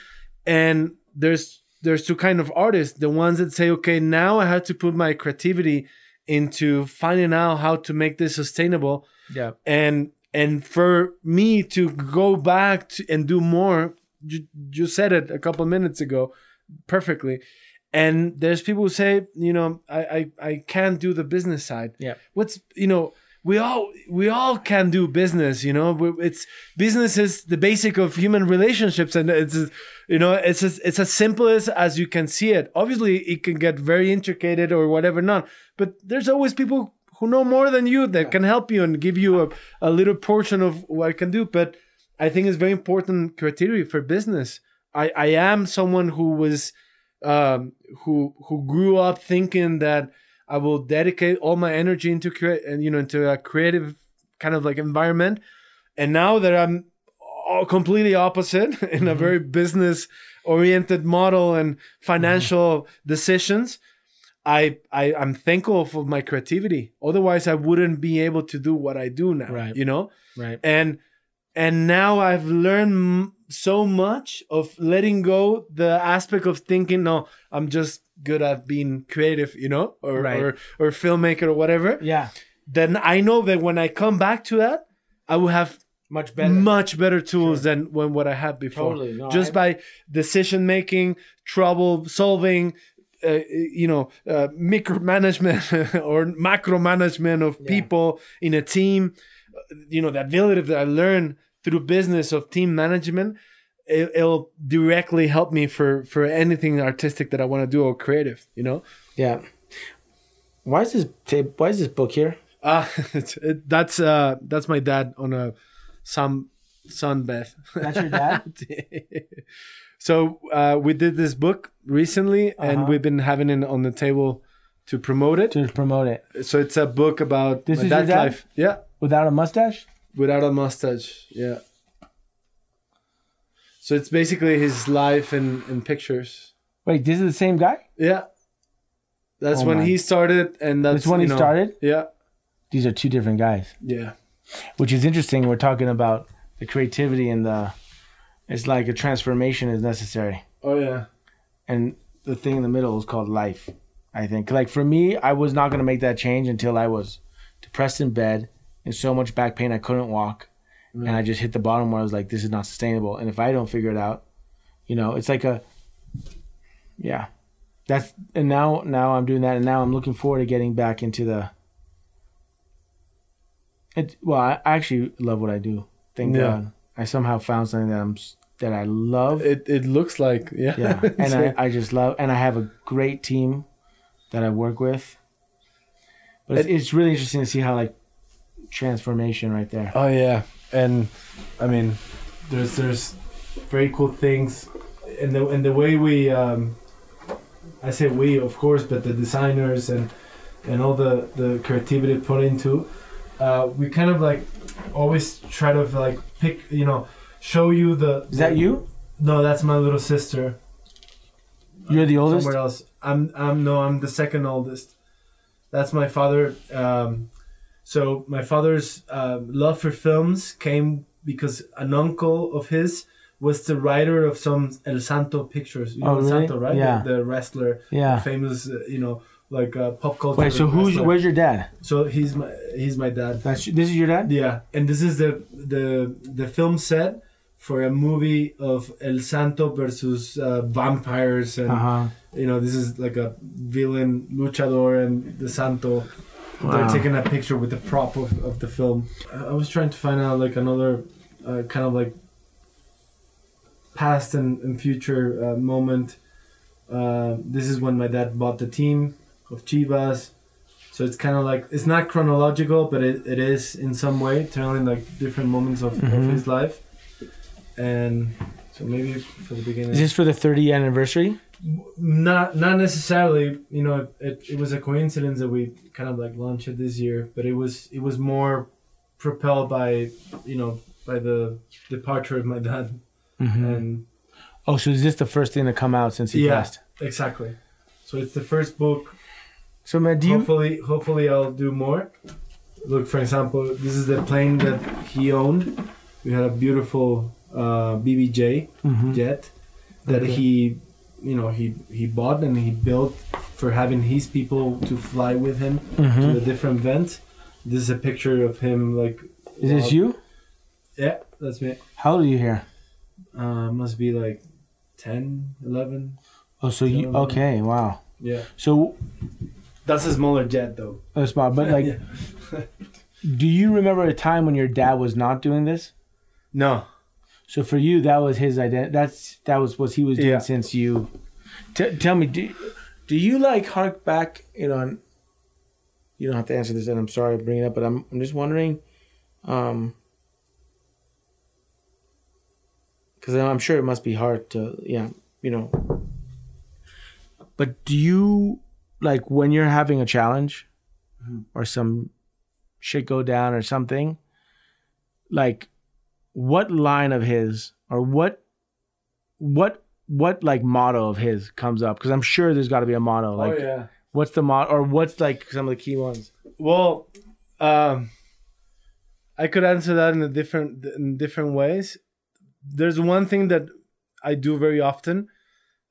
and there's there's two kind of artists. The ones that say okay now i have to put my creativity into finding out how to make this sustainable. Yeah. And and for me to go back to, and do more you, you said it a couple minutes ago perfectly. And there's people who say you know I, I i can't do the business side. Yeah. what's you know we all we all can do business you know? It's business is the basic of human relationships and it's you know it's as, it's as simple as as you can see it. Obviously it can get very intricate or whatever not but there's always people who know more than you that can help you and give you a, a little portion of what I can do but i think it's very important criteria for business. I i am someone who was um who who grew up thinking that I will dedicate all my energy into create and you know into a creative kind of like environment. And now that I'm completely opposite in a mm-hmm. very business oriented model and financial mm-hmm. decisions, I, I I'm thankful for my creativity. Otherwise, I wouldn't be able to do what I do now. Right. You know, right and and now I've learned so much of letting go the aspect of thinking, no, I'm just good at being creative, you know, or Right. or, or filmmaker or whatever. yeah Then I know that when I come back to that, I will have much better much better tools than when what I had before. Totally. No, just I- by decision making, trouble solving. Uh, you know, uh, micromanagement or macro management of Yeah. people in a team. uh, You know, the ability that I learned through business of team management, it, it'll directly help me for for anything artistic that I want to do or creative. You know, yeah why is this tape why is this book here uh, it's, it, that's uh that's my dad on a sun sunbath. That's your dad? so uh, we did this book recently, and Uh-huh. we've been having it on the table to promote it. to promote it So it's a book about This my is your dad's dad? life. Yeah, without a mustache without a mustache. Yeah. So it's basically his life and, and pictures. wait this is the same guy Yeah. That's Oh when my- he started, and that's That's when you he know, started? Yeah. these are two different guys. Yeah. Which is interesting. We're talking about the creativity and the. It's like a transformation is necessary, Oh yeah. and the thing in the middle is called life. I think. Like for me, I was not gonna make that change until I was depressed in bed and so much back pain I couldn't walk, Mm. and I just hit the bottom where I was like, this is not sustainable. And if I don't figure it out, you know, it's like a. Yeah, that's and now now I'm doing that, and now I'm looking forward to getting back into the. It well, I I actually love what I do. Thank Yeah. God, I somehow found something that I'm that I love. It it looks like yeah. Yeah, and I, I just love, and I have a great team that I work with. But it's, it's really interesting to see how like transformation right there. Oh yeah, and I mean, there's there's very cool things, and the and the way we, um, I say we of course, but the designers and and all the the creativity put into, uh, we kind of like always try to like pick you know show you the. Is that you? No, that's my little sister. You're the oldest. Somewhere else. I'm I'm no, I'm the second oldest. That's my father. Um, so my father's uh, love for films came because an uncle of his was the writer of some El Santo pictures. You know Oh, El really? Santo, right? Yeah. The, the wrestler, Yeah. famous, uh, you know, like uh, pop culture. Wait, so who's wrestler. where's your dad? So he's my he's my dad. That's this is your dad. Yeah, and this is the the the film set for a movie of El Santo versus uh, vampires and Uh huh. you know this is like a villain luchador and the santo Wow. they're taking a picture with the prop of, of the film i I was trying to find out like another uh, kind of like past and, and future uh, moment uh, this is when my dad bought the team of chivas so it's kind of like it's not chronological but it, it is in some way telling like different moments of, Mhm. of his life and so maybe for the beginning Is this for the 30th anniversary? Not not necessarily you know it, it was a coincidence that we kind of like launched it this year but it was it was more propelled by you know by the departure of my dad Mhm. and Oh, so is this the first thing to come out since he Yeah. passed? exactly so it's the first book So man, do you? hopefully hopefully i'll do more look for example this is the plane that he owned we had a beautiful uh, bbj Mhm. jet that Okay. he you know he he bought and he built for having his people to fly with him to Mhm. the different events this is a picture of him like Is this you? yeah that's me How old are you here? uh must be like 10 11 Oh, so you Yeah. okay? Wow. yeah So that's a smaller jet though that's small, but like, do you remember a time when your dad was not doing this? no So for you, that was his identity. That's that was what he was doing Yeah. since you. T- tell me, do do you like hark back? You know, and you don't have to answer this, and I'm sorry to bring it up, but I'm I'm just wondering, um, because I'm sure it must be hard to, yeah, you know. But do you like when you're having a challenge, Mhm. or some shit go down or something? Like, what line of his or what what what like motto of his comes up? Because i'm sure there's got to be a motto like oh yeah. what's the motto or what's like some of the key ones? Well um i could answer that in a different in different ways. There's one thing that i do very often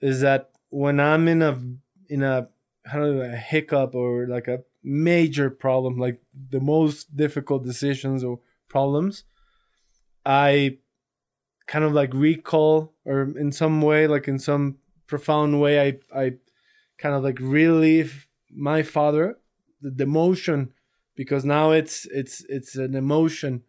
is that when i'm in a in a how do I, a hiccup or like a major problem like the most difficult decisions or problems i kind of like recall or in some way like in some profound way i i kind of like relive my father the, the emotion because now it's it's it's an emotion.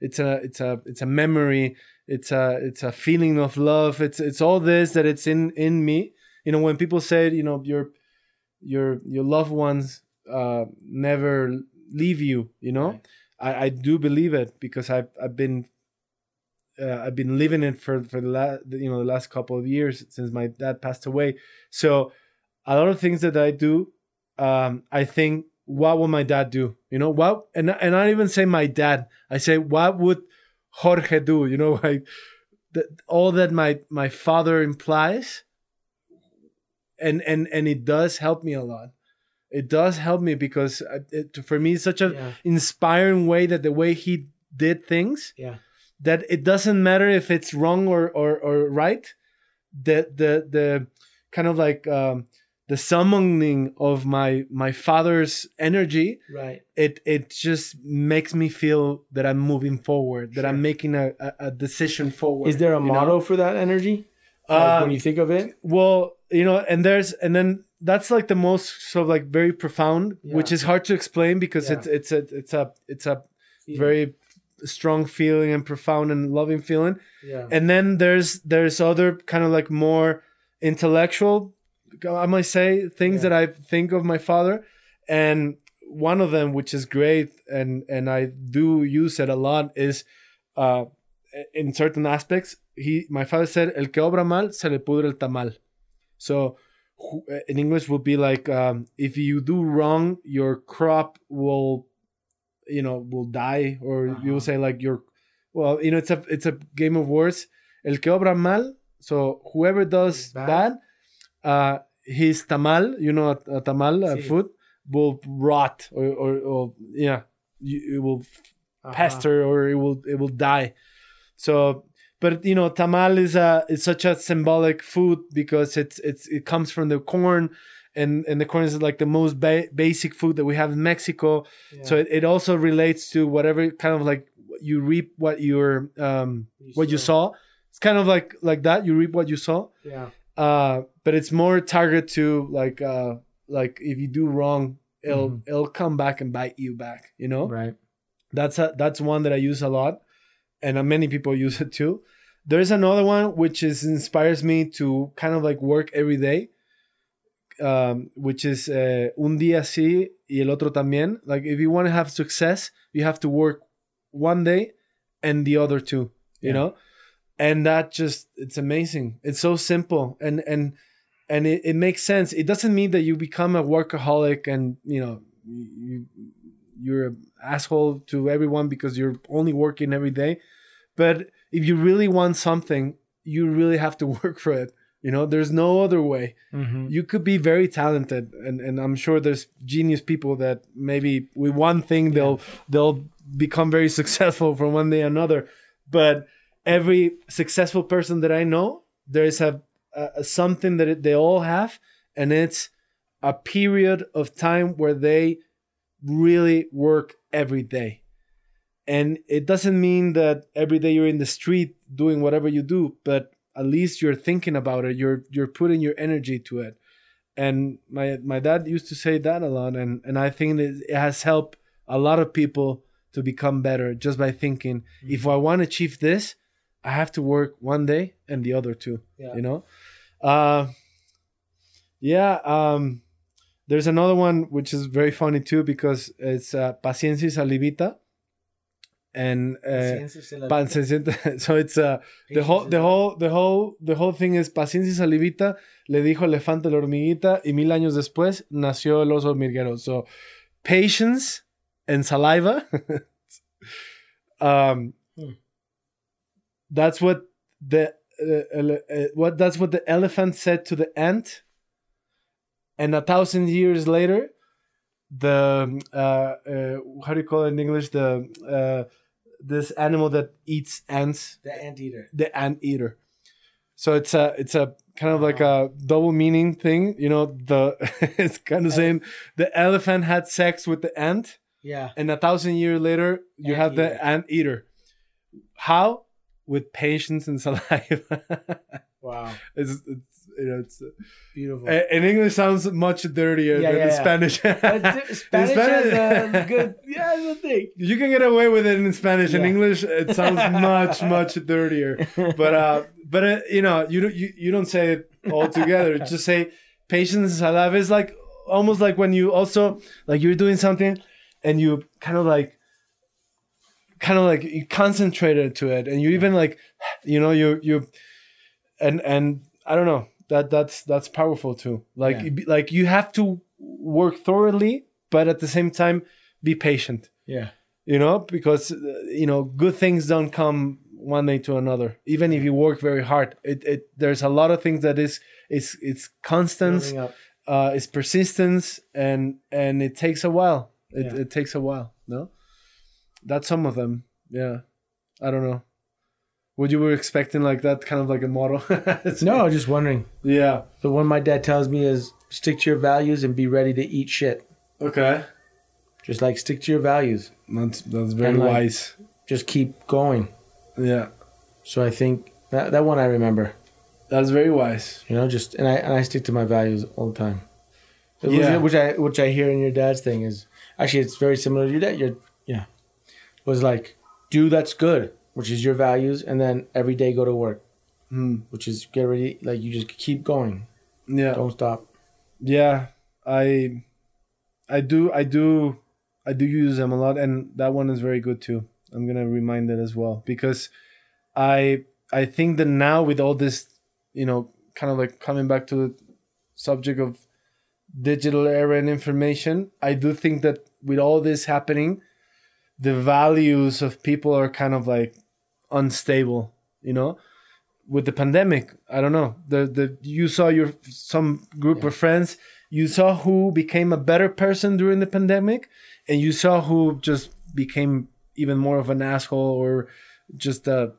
It's a it's a it's a memory. It's a it's a feeling of love. It's it's all this that it's in in me. You know when people say you know your your your loved ones uh never leave you you know? Right. I, I do believe it because I've I've been uh, I've been living it for for the last you know the last couple of years since my dad passed away. So a lot of things that I do, um, I think, what would my dad do? You know what? And and I don't even say my dad. I say what would Jorge do? You know, like the, all that my my father implies, and and and it does help me a lot it does help me because uh, it, for me it's such an Yeah. inspiring way that the way he did things Yeah. That it doesn't matter if it's wrong or or, or right the the the kind of like um the summoning of my my father's energy Right. it it just makes me feel that i'm moving forward that i'm making a, a, a decision forward Is there a you know? motto for that energy? Like, when you think of it? well you know and there's and then that's like the most sort of like very profound which is hard to explain because Yeah. it's it's a it's a it's a very strong feeling and profound and loving feeling yeah. and then there's there's other kind of like more intellectual i might say things Yeah. that i think of my father and one of them which is great and and i do use it a lot is uh in certain aspects he my father said el que obra mal se le pudre el tamal so in english would be like um, if you do wrong your crop will you know will die or you Uh-huh. will say like your well you know it's a it's a game of words el que obra mal so whoever does bad? bad, uh his tamal you know a, a tamal a food will rot or or, or yeah you, it will Uh-huh. pester or it will it will die so but you know tamal is a is such a symbolic food because it's it's it comes from the corn and and the corn is like the most ba- basic food that we have in mexico Yeah. so it, it also relates to whatever kind of like you reap what you're um You what you saw it's kind of like like that you reap what you saw yeah. uh but it's more target to like uh like if you do wrong it'll Mhm. it'll come back and bite you back you know Right. that's a, that's one that I use a lot, and uh, many people use it too. There's another one which is inspires me to kind of like work every day, um, which is uh, un día sí y el otro también. Like if you want to have success, you have to work one day and the other two. You Yeah. know, and that just it's amazing. It's so simple and and and it, it makes sense. It doesn't mean that you become a workaholic and you know you you're an asshole to everyone because you're only working every day. But if you really want something, you really have to work for it. You know, there's no other way. Mm-hmm. You could be very talented, and, and I'm sure there's genius people that maybe with one thing they'll they'll become very successful from one day another. But every successful person that I know, there is a, a a something that it, they all have, and it's a period of time where they really work every day. And it doesn't mean that every day you're in the street doing whatever you do, but at least you're thinking about it. You're you're putting your energy to it. And my my dad used to say that a lot, and and I think that it has helped a lot of people to become better just by thinking if I want to achieve this, I have to work one day and the other two. Yeah. You know, uh, yeah. Um, there's another one which is very funny too because it's uh, paciencia salivita, and uh, paciencia- so it's uh, the whole the whole the whole the whole thing is paciencia salivita. Le dijo elefante a la hormiguita y mil años después nació el oso hormiguero. So patience and saliva. Um Hmm. that's what the uh, uh, what that's what the elephant said to the ant. And a thousand years later the uh, uh how do you call it in english? The uh this animal that eats ants The anteater. the ant eater. So it's a it's a kind of like a double meaning thing. You know, the it's kind of saying the elephant had sex with the ant, Yeah. and a thousand years later you have the ant eater. How? With patience and saliva. Wow. it's, it's you know it's Beautiful. uh, in English sounds much dirtier Yeah, than yeah. Spanish. Spanish, Spanish- has a good. Yeah, it's a thing. You can get away with it in Spanish. In English, it sounds much much dirtier. But uh, but uh, you know, you don't you, you don't say it all together. Just say patience and saliva is like almost like when you also like you're doing something and you kind of like kind of like you concentrated to it and you even like you know you you and and I don't know that that's that's powerful too. Like Yeah. like you have to work thoroughly, but at the same time be patient Yeah. you know because uh, you know good things don't come one day to another even if you work very hard it, it there's a lot of things that is is it's constant Building uh, is persistence, and and it takes a while. It, Yeah. it takes a while. No, that's some of them. Yeah, I don't know. What you were expecting, like that, kind of like a model. No, I was just wondering. Yeah. The one my dad tells me is stick to your values and be ready to eat shit. Okay. Just like stick to your values. That's that's very And, like- wise. Just keep going. Yeah, So I think that that one I remember. that's very wise. You know, just and I and I stick to my values all the time. Yeah. Which I which I hear in your dad's thing is actually it's very similar to your dad. Your yeah. Was like do that's good, which is your values, and then every day go to work, Hmm. which is get ready like you just keep going. Yeah. Don't stop. yeah i i do i do i do use them a lot and that one is very good too i'm gonna remind it as well because i i think that now with all this you know kind of like coming back to the subject of digital era and information i do think that with all this happening the values of people are kind of like unstable you know? With the pandemic i don't know. The the you saw your some group of friends you saw who became a better person during the pandemic and you saw who just became even more of an asshole or just a,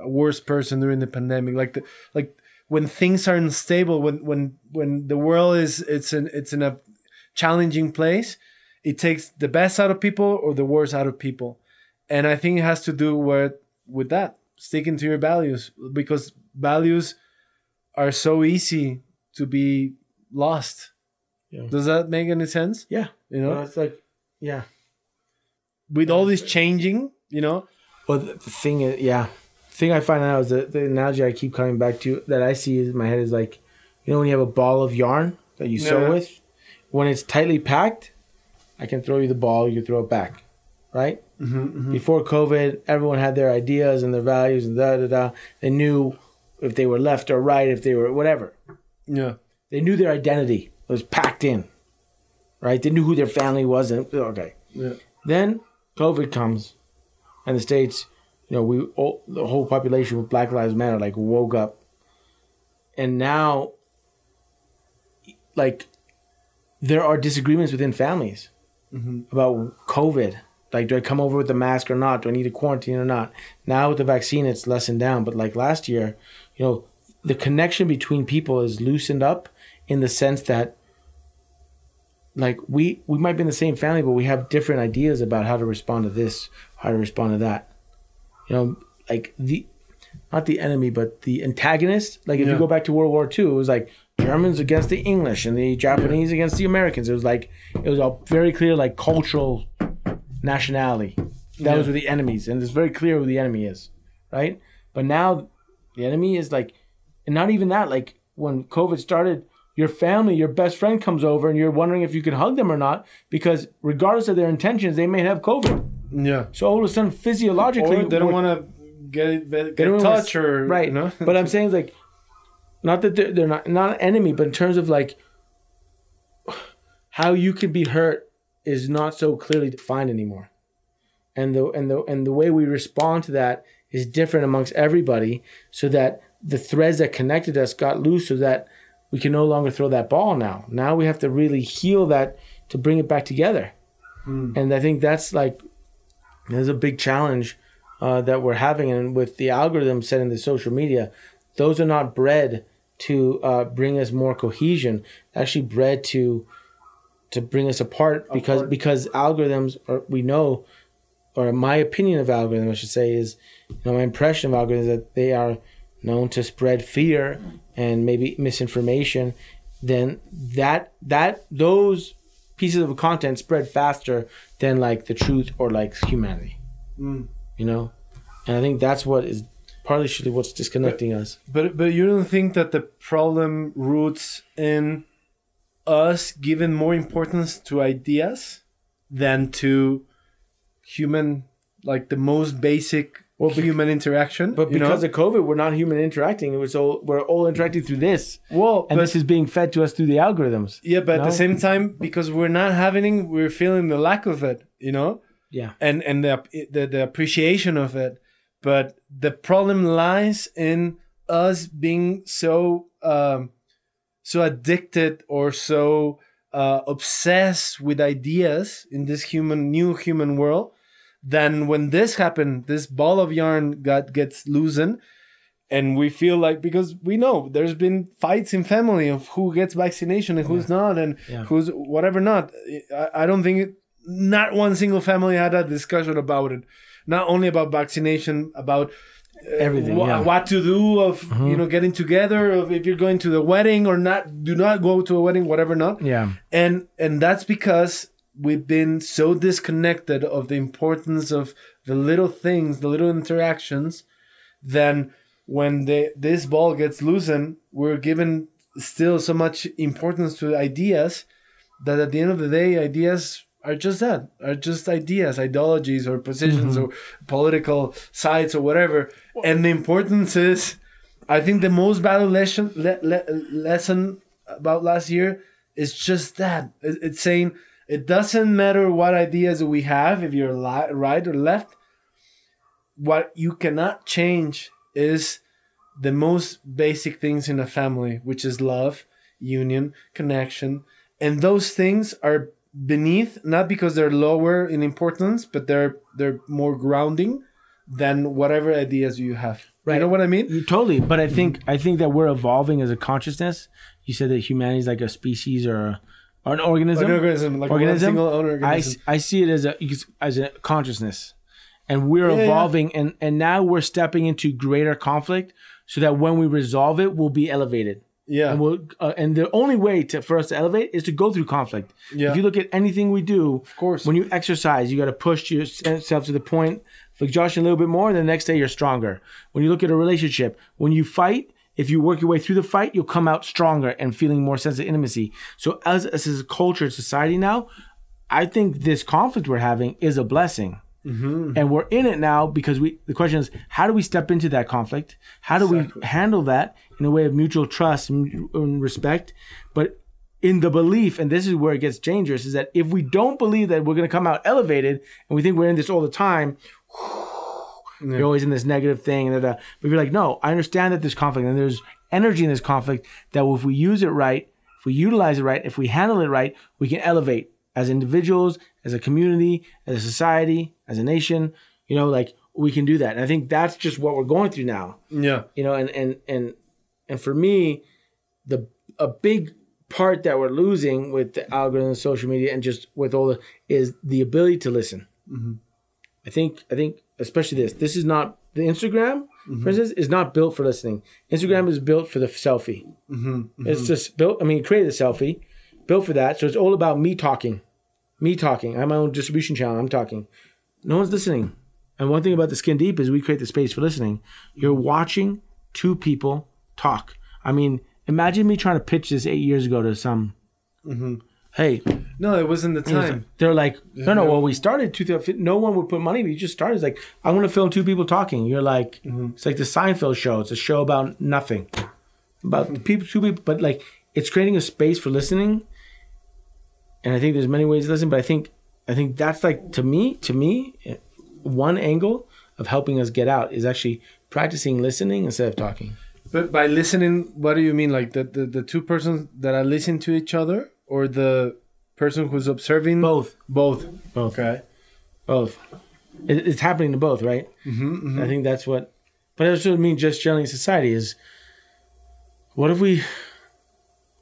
a worse person during the pandemic. Like the like when things are unstable when when when the world is it's in it's in a challenging place it takes the best out of people or the worst out of people. And i think it has to do with with that sticking to your values because values are so easy to be lost. Yeah. does that make any sense? Yeah. you know? It's like yeah. with all this changing you know? Well, the, thing is, yeah, the thing I find out is that the analogy I keep coming back to that I see in my head is like, you know, when you have a ball of yarn that you sew with, when it's tightly packed, I can throw you the ball, you throw it back, right? mm-hmm, Before COVID, everyone had their ideas and their values and da da da. They knew if they were left or right, if they were whatever. yeah They knew their identity it was packed in, right? They knew who their family was and okay. yeah Then COVID comes, and the states, you know, we all, the whole population with Black Lives Matter like woke up, and now, like, there are disagreements within families Mhm. about COVID. Like, do I come over with the mask or not? Do I need a quarantine or not? Now with the vaccine, it's lessened down. But like last year, you know, the connection between people is loosened up in the sense that like we we might be in the same family but we have different ideas about how to respond to this how to respond to that you know like the not the enemy but the antagonist like if Yeah. you go back to world war ii it was like germans against the english and the japanese against the americans it was like it was all very clear like cultural nationality. Was Yeah. were the enemies and it's very clear who the enemy is right? But now the enemy is like and not even that like when covid started your family your best friend comes over and you're wondering if you can hug them or not because regardless of their intentions they may have covid. Yeah. So all of a sudden physiologically or they don't want to get get touch or right. you know? But i'm saying like not that they're, they're not not an enemy but in terms of like how you can be hurt is not so clearly defined anymore. And the and the and the way we respond to that is different amongst everybody so that the threads that connected us got loose so that we can no longer throw that ball now. Now we have to really heal that to bring it back together. And i think that's like there's a big challenge uh, that we're having and with the algorithm set in the social media those are not bred to uh, bring us more cohesion. Actually bred to to bring us apart because Apart. because algorithms are we know or my opinion of algorithms I should say is you know my impression of algorithms that they are known to spread fear and maybe misinformation then that that those pieces of content spread faster than like the truth or like humanity Mm. you know and i think that's what is partially what's disconnecting us But but you don't think that the problem roots in us giving more importance to ideas than to human like the most basic Well, human interaction? but you know? because of covid we're not human interacting it was all we're all interacting through this well, and but, this is being fed to us through the algorithms yeah, but at the same time, because we're not having, we're feeling the lack of it. You know. yeah and and the, the the appreciation of it but the problem lies in us being so um so addicted or so uh, obsessed with ideas in this human new human world then when this happened this ball of yarn got gets loosened and we feel like because we know there's been fights in family of who gets vaccination and who's not and Yeah. who's whatever not. I, I don't think it, not one single family had a discussion about it. Not only about vaccination about Everything. yeah. what to do of you mm-hmm. know getting together of if you're going to the wedding or not do not go to a wedding whatever not Yeah. and and that's because we've been so disconnected of the importance of the little things the little interactions then when the this ball gets loosened we're given still so much importance to ideas that at the end of the day ideas are just that are just ideas ideologies or positions mm-hmm. or political sides or whatever. And the importance is i think the most valuable lesson le- le- lesson about last year is just that. It's saying it doesn't matter what ideas we have if you're li- right or left what you cannot change is the most basic things in a family which is love union connection and those things are beneath not because they're lower in importance but they're they're more grounding than whatever ideas you have Right. you know what i mean You- totally. But I think I think that we're evolving as a consciousness. You said that humanity is like a species or, a, or an organism. An organism, like Organism? one single I, organism. I see it as a as a consciousness, and we're Yeah, yeah. evolving, and and now we're stepping into greater conflict, so that when we resolve it, we'll be elevated. Yeah And we'll, uh, and the only way to for us to elevate is to go through conflict. Yeah. If you look at anything we do, of course when you exercise, you got to push yourself to the point of exhaustion a little bit more. And the next day, you're stronger. When you look at a relationship, when you fight, if you work your way through the fight, you'll come out stronger and feeling more sense of intimacy. So, as, as a culture, society now, I think this conflict we're having is a blessing. Mm-hmm. And we're in it now because we. The question is, how do we step into that conflict? How do we handle that in a way of mutual trust and, and respect? But in the belief, and this is where it gets dangerous, is that if we don't believe that we're going to come out elevated, and we think we're in this all the time, you're always in this negative thing. Da, da. But you're like, no, I understand that there's conflict, and there's energy in this conflict. That if we use it right, if we utilize it right, if we handle it right, we can elevate as individuals, as a community, as a society, as a nation. You know, like we can do that. And I think that's just what we're going through now. Yeah. You know and and and and for me the a big part that we're losing with the algorithm social media and just with all the is the ability to listen. Mm-hmm. I think i think especially this this is not the instagram mm-hmm. for instance is not built for listening. Instagram is built for the selfie. Mm-hmm. It's just built i mean it created a selfie built for that so it's all about me talking me talking i'm my own distribution channel i'm talking no one's listening and one thing about the Skin Deep is we create the space for listening. You're watching two people talk. I mean, imagine me trying to pitch this eight years ago to some. Mm-hmm. Hey, no it wasn't the time they're like, no, no. Well, we started 2000. No one would put money. We just started. It's like, I want to film two people talking. You're like, mm-hmm. it's like the Seinfeld show. It's a show about nothing, about mm-hmm. the people, two people. But like, it's creating a space for listening. And I think there's many ways to listen, but I think, I think that's like to me, to me, one angle of helping us get out is actually practicing listening instead of talking. But by listening, what do you mean? Like the, the, the two persons that are listening to each other or the person who's observing? Both, Both. both, Okay. both. It, it's happening to both, right? Mm-hmm, I think that's what. But that's what I mean. Just generally, in society is. What if we?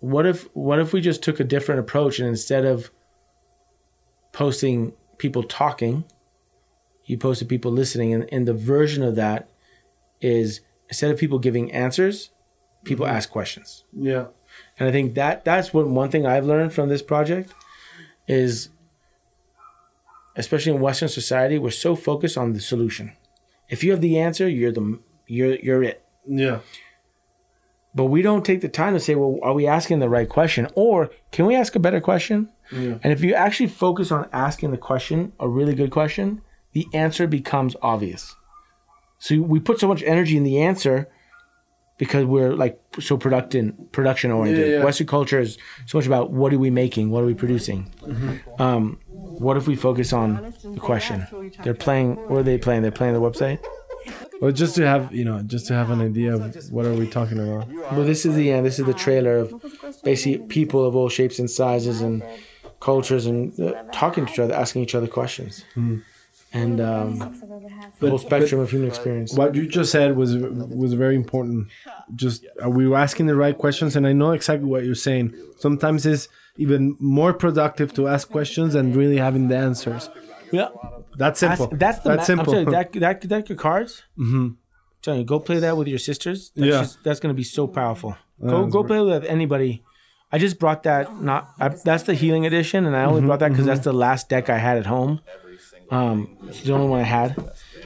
What if what if we just took a different approach and instead of posting people talking, you posted people listening, and, and the version of that is instead of people giving answers, people mm-hmm. ask questions. Yeah. And I think that that's what one thing I've learned from this project is especially in Western society, we're so focused on the solution. If you have the answer, you're the you're you're it. Yeah. But we don't take the time to say, well, are we asking the right question? Or can we ask a better question? Yeah. And if you actually focus on asking the question, a really good question, the answer becomes obvious. So we put so much energy in the answer because we're like so production production oriented. Yeah, yeah. Western culture is so much about what are we making, what are we producing. Um, what if we focus on the question? They're playing. What are they playing? They're playing the website. Well, just to have you know, just to have an idea of what are we talking about. Well, this is the end. This is the trailer of basically people of all shapes and sizes and cultures and uh, talking to each other, asking each other questions, and um, the whole spectrum of human experience. What you just said was was very important. Just are we asking the right questions? And I know exactly what you're saying. Sometimes it's even more productive to ask questions than really having the answers. Yeah, That's that's, simple. that's the That's ma- I'm simple. telling you, that that that your cards. Mm-hmm. I'm telling you, go play that with your sisters. That's Yeah. just, that's gonna be so powerful. Go go play with anybody. I just brought that. Not I, that's the healing edition, and I Mm-hmm, only brought that because that's the last deck I had at home. Um, it's the only one I had,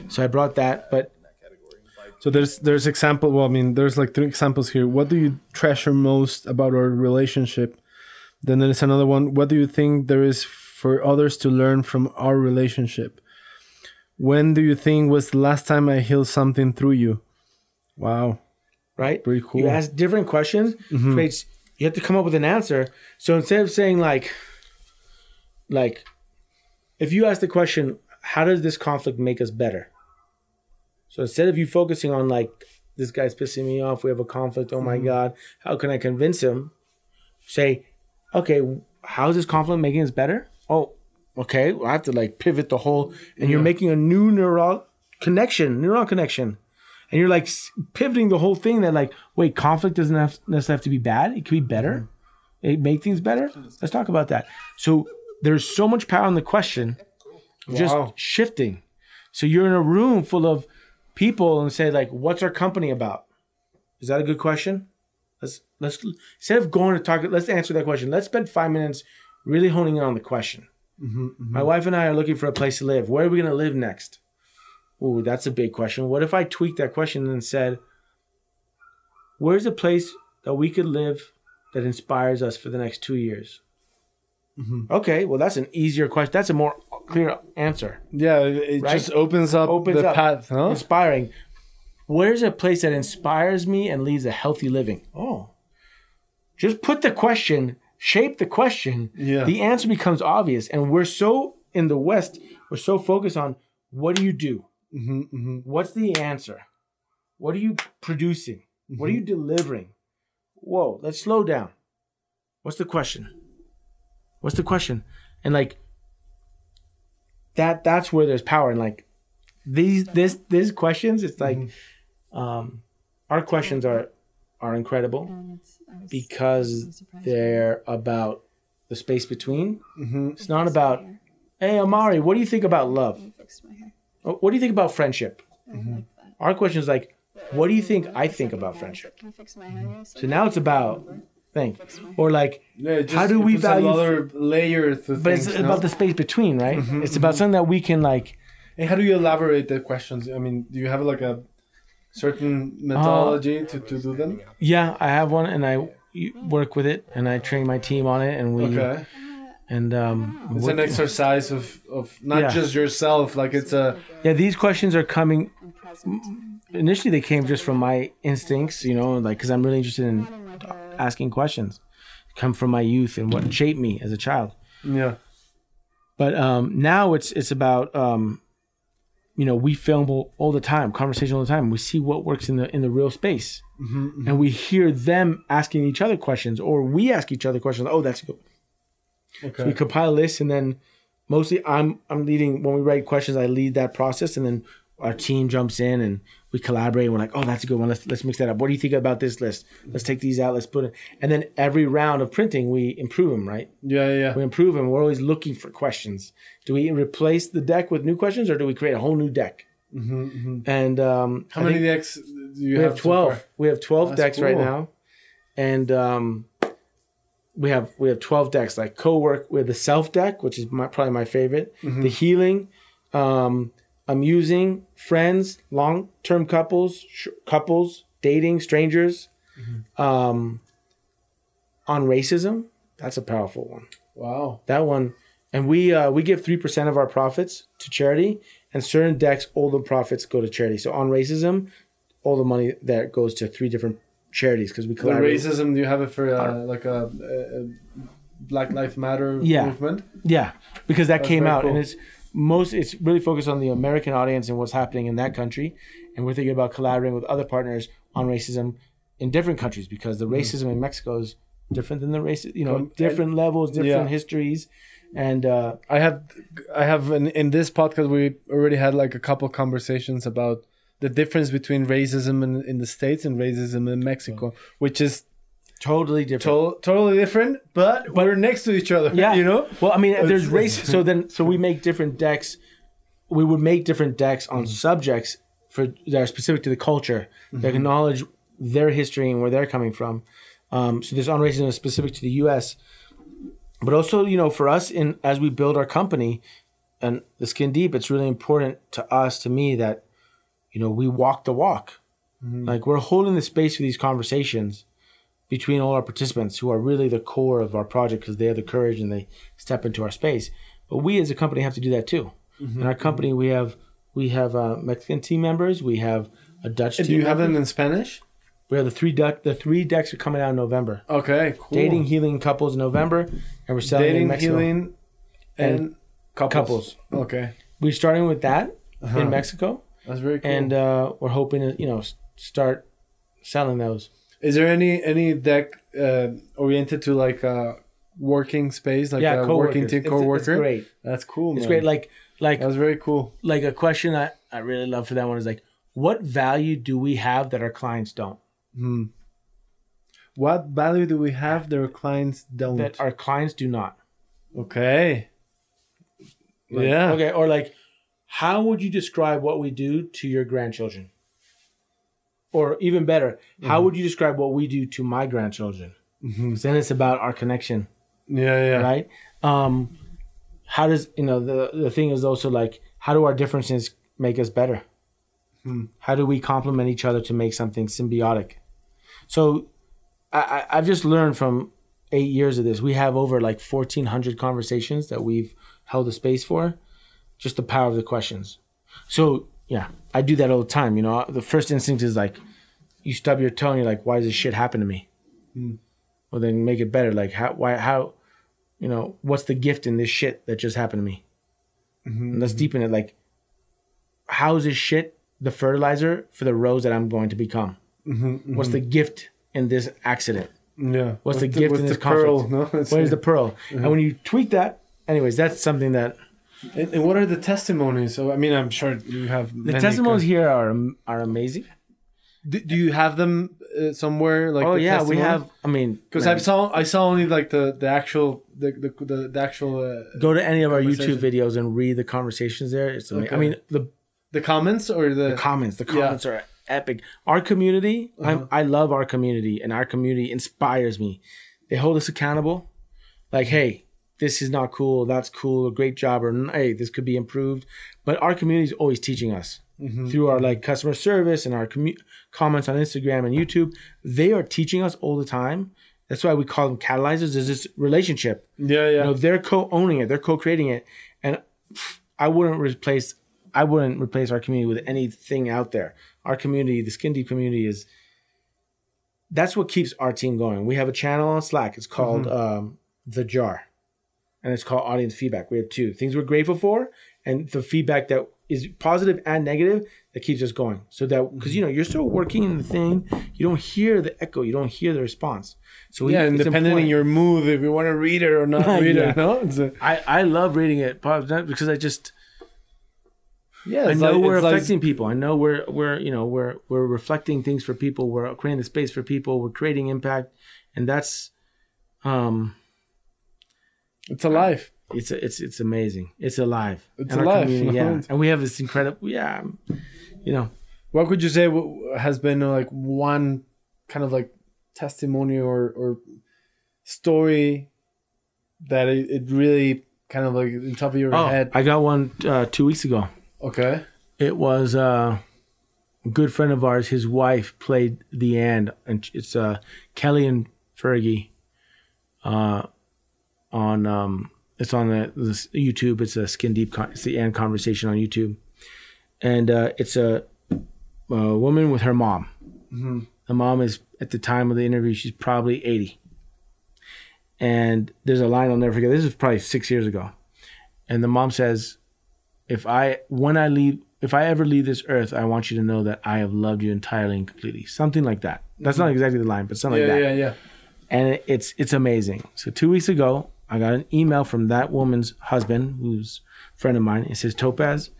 so I brought that. But So there's there's example. Well, I mean, there's like three examples here. What do you treasure most about our relationship? Then there's another one. What do you think there is for others to learn from our relationship? When do you think was the last time I healed something through you? Wow, right, pretty cool. you ask different questions. Mhm. creates- you have to come up with an answer. So instead of saying like, like, if you ask the question, how does this conflict make us better? So instead of you focusing on like, this guy's pissing me off, we have a conflict, oh my God, how can I convince him? Say, okay, how is this conflict making us better? Oh, okay, well, I have to like pivot the whole, and you're making a new neural connection, neural connection. And you're like pivoting the whole thing that like, wait, conflict doesn't have necessarily have to be bad. It could be better. Mm-hmm. It make things better. Let's talk about that. So there's so much power in the question of just Wow. shifting. So you're in a room full of people and say like, what's our company about? Is that a good question? Let's let's instead of going to talk, let's answer that question. Let's spend five minutes really honing in on the question. Mm-hmm, mm-hmm. My wife and I are looking for a place to live. Where are we going to live next? Ooh, that's a big question. What if I tweaked that question and said, "Where's a place that we could live that inspires us for the next two years?" Mm-hmm. Okay, well, that's an easier question. That's a more clear answer. Yeah, it it Right? just opens up Opens the up. path, huh? Inspiring. Where's a place that inspires me and leads a healthy living? Oh, just put the question, shape the question. Yeah. The answer becomes obvious, and we're so in the West, we're so focused on what do you do? hmm hmm What's the answer? What are you producing? What are you delivering? Whoa, let's slow down. What's the question? What's the question? And like that that's where there's power and like these this these questions it's like um our questions are are incredible because they're about the space between. hmm It's not about hey Amari, what do you think about love? Oh, What do you think about friendship? Mm-hmm. Our question is like, what do you think I think about friendship? Mm-hmm. So now it's about think or like, Yeah, it How do we value- another layer to but it's no? about the space between, right? Mm-hmm, it's about something that we can like. And how do you elaborate the questions? I mean, do you have like a certain methodology to, to do them? Yeah, I have one, and I work with it, and I train my team on it, and we Okay. and um. It's an exercise of, of not Yeah. just yourself, like it's a Yeah, these questions are coming. Initially, they came just from my instincts, you know, like because I'm really interested in asking questions. Come from my youth and what shaped me as a child. yeah. But um, now it's it's about um, you know we film all, all the time, conversation all the time. We see what works in the in the real space, Mm-hmm, and we hear them asking each other questions, or we ask each other questions. Oh, that's good. Okay. We compile lists, and then mostly I'm I'm leading when we write questions. I lead that process, and then our team jumps in and we collaborate. We're like, oh, that's a good one. Let's let's mix that up. What do you think about this list? Let's take these out. Let's put it. And then every round of printing, we improve them. Right? yeah, yeah, We improve them. We're always looking for questions. Do we replace the deck with new questions, or do we create a whole new deck? hmm hmm And um, How I many decks do you we have? have twelve. far? we have twelve That's decks right now, and um, we have we have twelve decks. Like co-work with the self deck, which is my, probably my favorite. Mm-hmm. The healing, um, amusing, friends, long term couples, sh- couples, dating, strangers. Mm-hmm. Um, on racism, that's a powerful one. Wow. That one, and we uh, we give three percent of our profits to charity, and certain decks, all the profits go to charity. So on racism, all the money that goes to three different charities because we The collaborate. racism, do you have it for uh, like a, a, Black Lives Matter Yeah. movement? Yeah, because that That's came out, and it's most it's really focused on the American audience and what's happening in that country, and we're thinking about collaborating with other partners on racism in different countries because the Mm-hmm. racism in Mexico is different than the race. You know, Um, different levels, different yeah. histories, and uh, I have I have in, in this podcast we already had like a couple conversations about the difference between racism in, in the states and racism in Mexico, which is totally different. to- totally different, but, but we're next to each other. Yeah, you know. Well, I mean, there's race. So then, so we make different decks. We would make different decks on mm-hmm. subjects for that are specific to the culture that acknowledge mm-hmm. their history and where they're coming from. Um, so this on racism is specific to the U.S., but also you know for us in as we build our company and the skin deep, it's really important to us to me that you know we walk the walk. Mm-hmm. Like we're holding the space for these conversations between all our participants who are really the core of our project because they have the courage and they step into our space. But we as a company have to do that too. In our company, we have we have uh, Mexican team members, we have a Dutch team. Do you have them in Spanish? We have the three Dutch. The three decks are coming out in November. Okay, cool. Dating healing couples in November, and we're selling in dating, Mexico. healing, and, couples. couples. Okay, We're starting with that Uh-huh. in Mexico, that's very cool. and uh, we're hoping to you know start selling those. Is there any any deck uh, oriented to like a working space, like yeah, a working team It's- co-worker? It's great. That's cool. It's man. great. Like like That's very cool. like a question I, I really love for that one is like, what value do we have that our clients don't? Hmm. What value do we have that our clients don't? That our clients do not. okay. Like, yeah. Okay. Or like, how would you describe what we do to your grandchildren? Or even better, how would you describe what we do to my grandchildren? Mhm. 'Cause then it's about our connection, Yeah, yeah. right? Um, how does you know the the thing is also like how do our differences make us better? Hmm. How do we complement each other to make something symbiotic? So, I, I I've just learned from eight years of this. We have over like fourteen hundred conversations that we've held a space for. Just the power of the questions. So yeah, I do that all the time. You know, the first instinct is like, you stub your toe and you're like, why does this shit happen to me? Hmm. Well, then make it better. Like how why how, you know, what's the gift in this shit that just happened to me? Mhm. And let's deepen it. Like, how is this shit the fertilizer for the rose that I'm going to become? Mhm, What's the gift in this accident? yeah? What's the With gift in this the pearl? conflict? No, It's- What is the pearl? And when you tweak that, anyways, that's something that and, and what are the testimonies? So I mean, I'm sure you have the many testimonies here are are amazing. Do, do you have them uh, somewhere? Like oh yeah, we have. I mean, Because I saw I saw only like the the actual the the the, the actual uh, go to any of our YouTube videos and read the conversations there. It's amazing. I mean, the, the comments or the, the comments. The Yeah. comments are epic. Our community, Uh-huh. I'm, I love our community, and our community inspires me. They hold us accountable. Like, hey, this is not cool. That's cool. A great job. Or hey, this could be improved. But our community is always teaching us Mhm. through our like customer service and our commu- comments on Instagram and YouTube. They are teaching us all the time. That's why we call them catalyzers. Is this relationship. yeah yeah You know, they're co-owning it. They're co-creating it, and I wouldn't replace. I wouldn't replace our community with anything out there. Our community, the Skin Deep community, is. That's what keeps our team going. We have a channel on Slack. It's called um, the Jar, and it's called Audience Feedback. We have two things we're grateful for, and the feedback that is positive and negative that keeps us going. So that because you know you're still working in the thing, you don't hear the echo, you don't hear the response. So yeah, and depending on your mood, if you want to read it or not read Yeah. it, no, a, I, I love reading it because I just yeah, I know like- we're it's like- affecting people. I know we're we're you know we're we're reflecting things for people. We're creating the space for people. We're creating impact, and that's um it's alive. it's it's it's amazing. It's alive. It's And alive. yeah. And we have this incredible yeah, you know What could you say has been uh, like one kind of like testimony or or story that it, it really kind of like in top of your oh head? I got one uh, two weeks ago. Okay. It was uh, a good friend of ours. His wife played the and, and it's uh, Kelly and Fergie. Uh, on um, it's on the this YouTube. It's a skin deep. Con- it's the and conversation on YouTube, and uh, it's a, a woman with her mom. hmm The mom is at the time of the interview. She's probably eighty. And there's a line I'll never forget. This is probably six years ago, and the mom says, "If I when I leave if I ever leave this earth, I want you to know that I have loved you entirely and completely. Something like that. That's not exactly the line, but something Mm-hmm. yeah, like that. yeah, yeah. yeah. And it's it's amazing. So two weeks ago, I got an email from that woman's husband, who's a friend of mine. It says Topaz.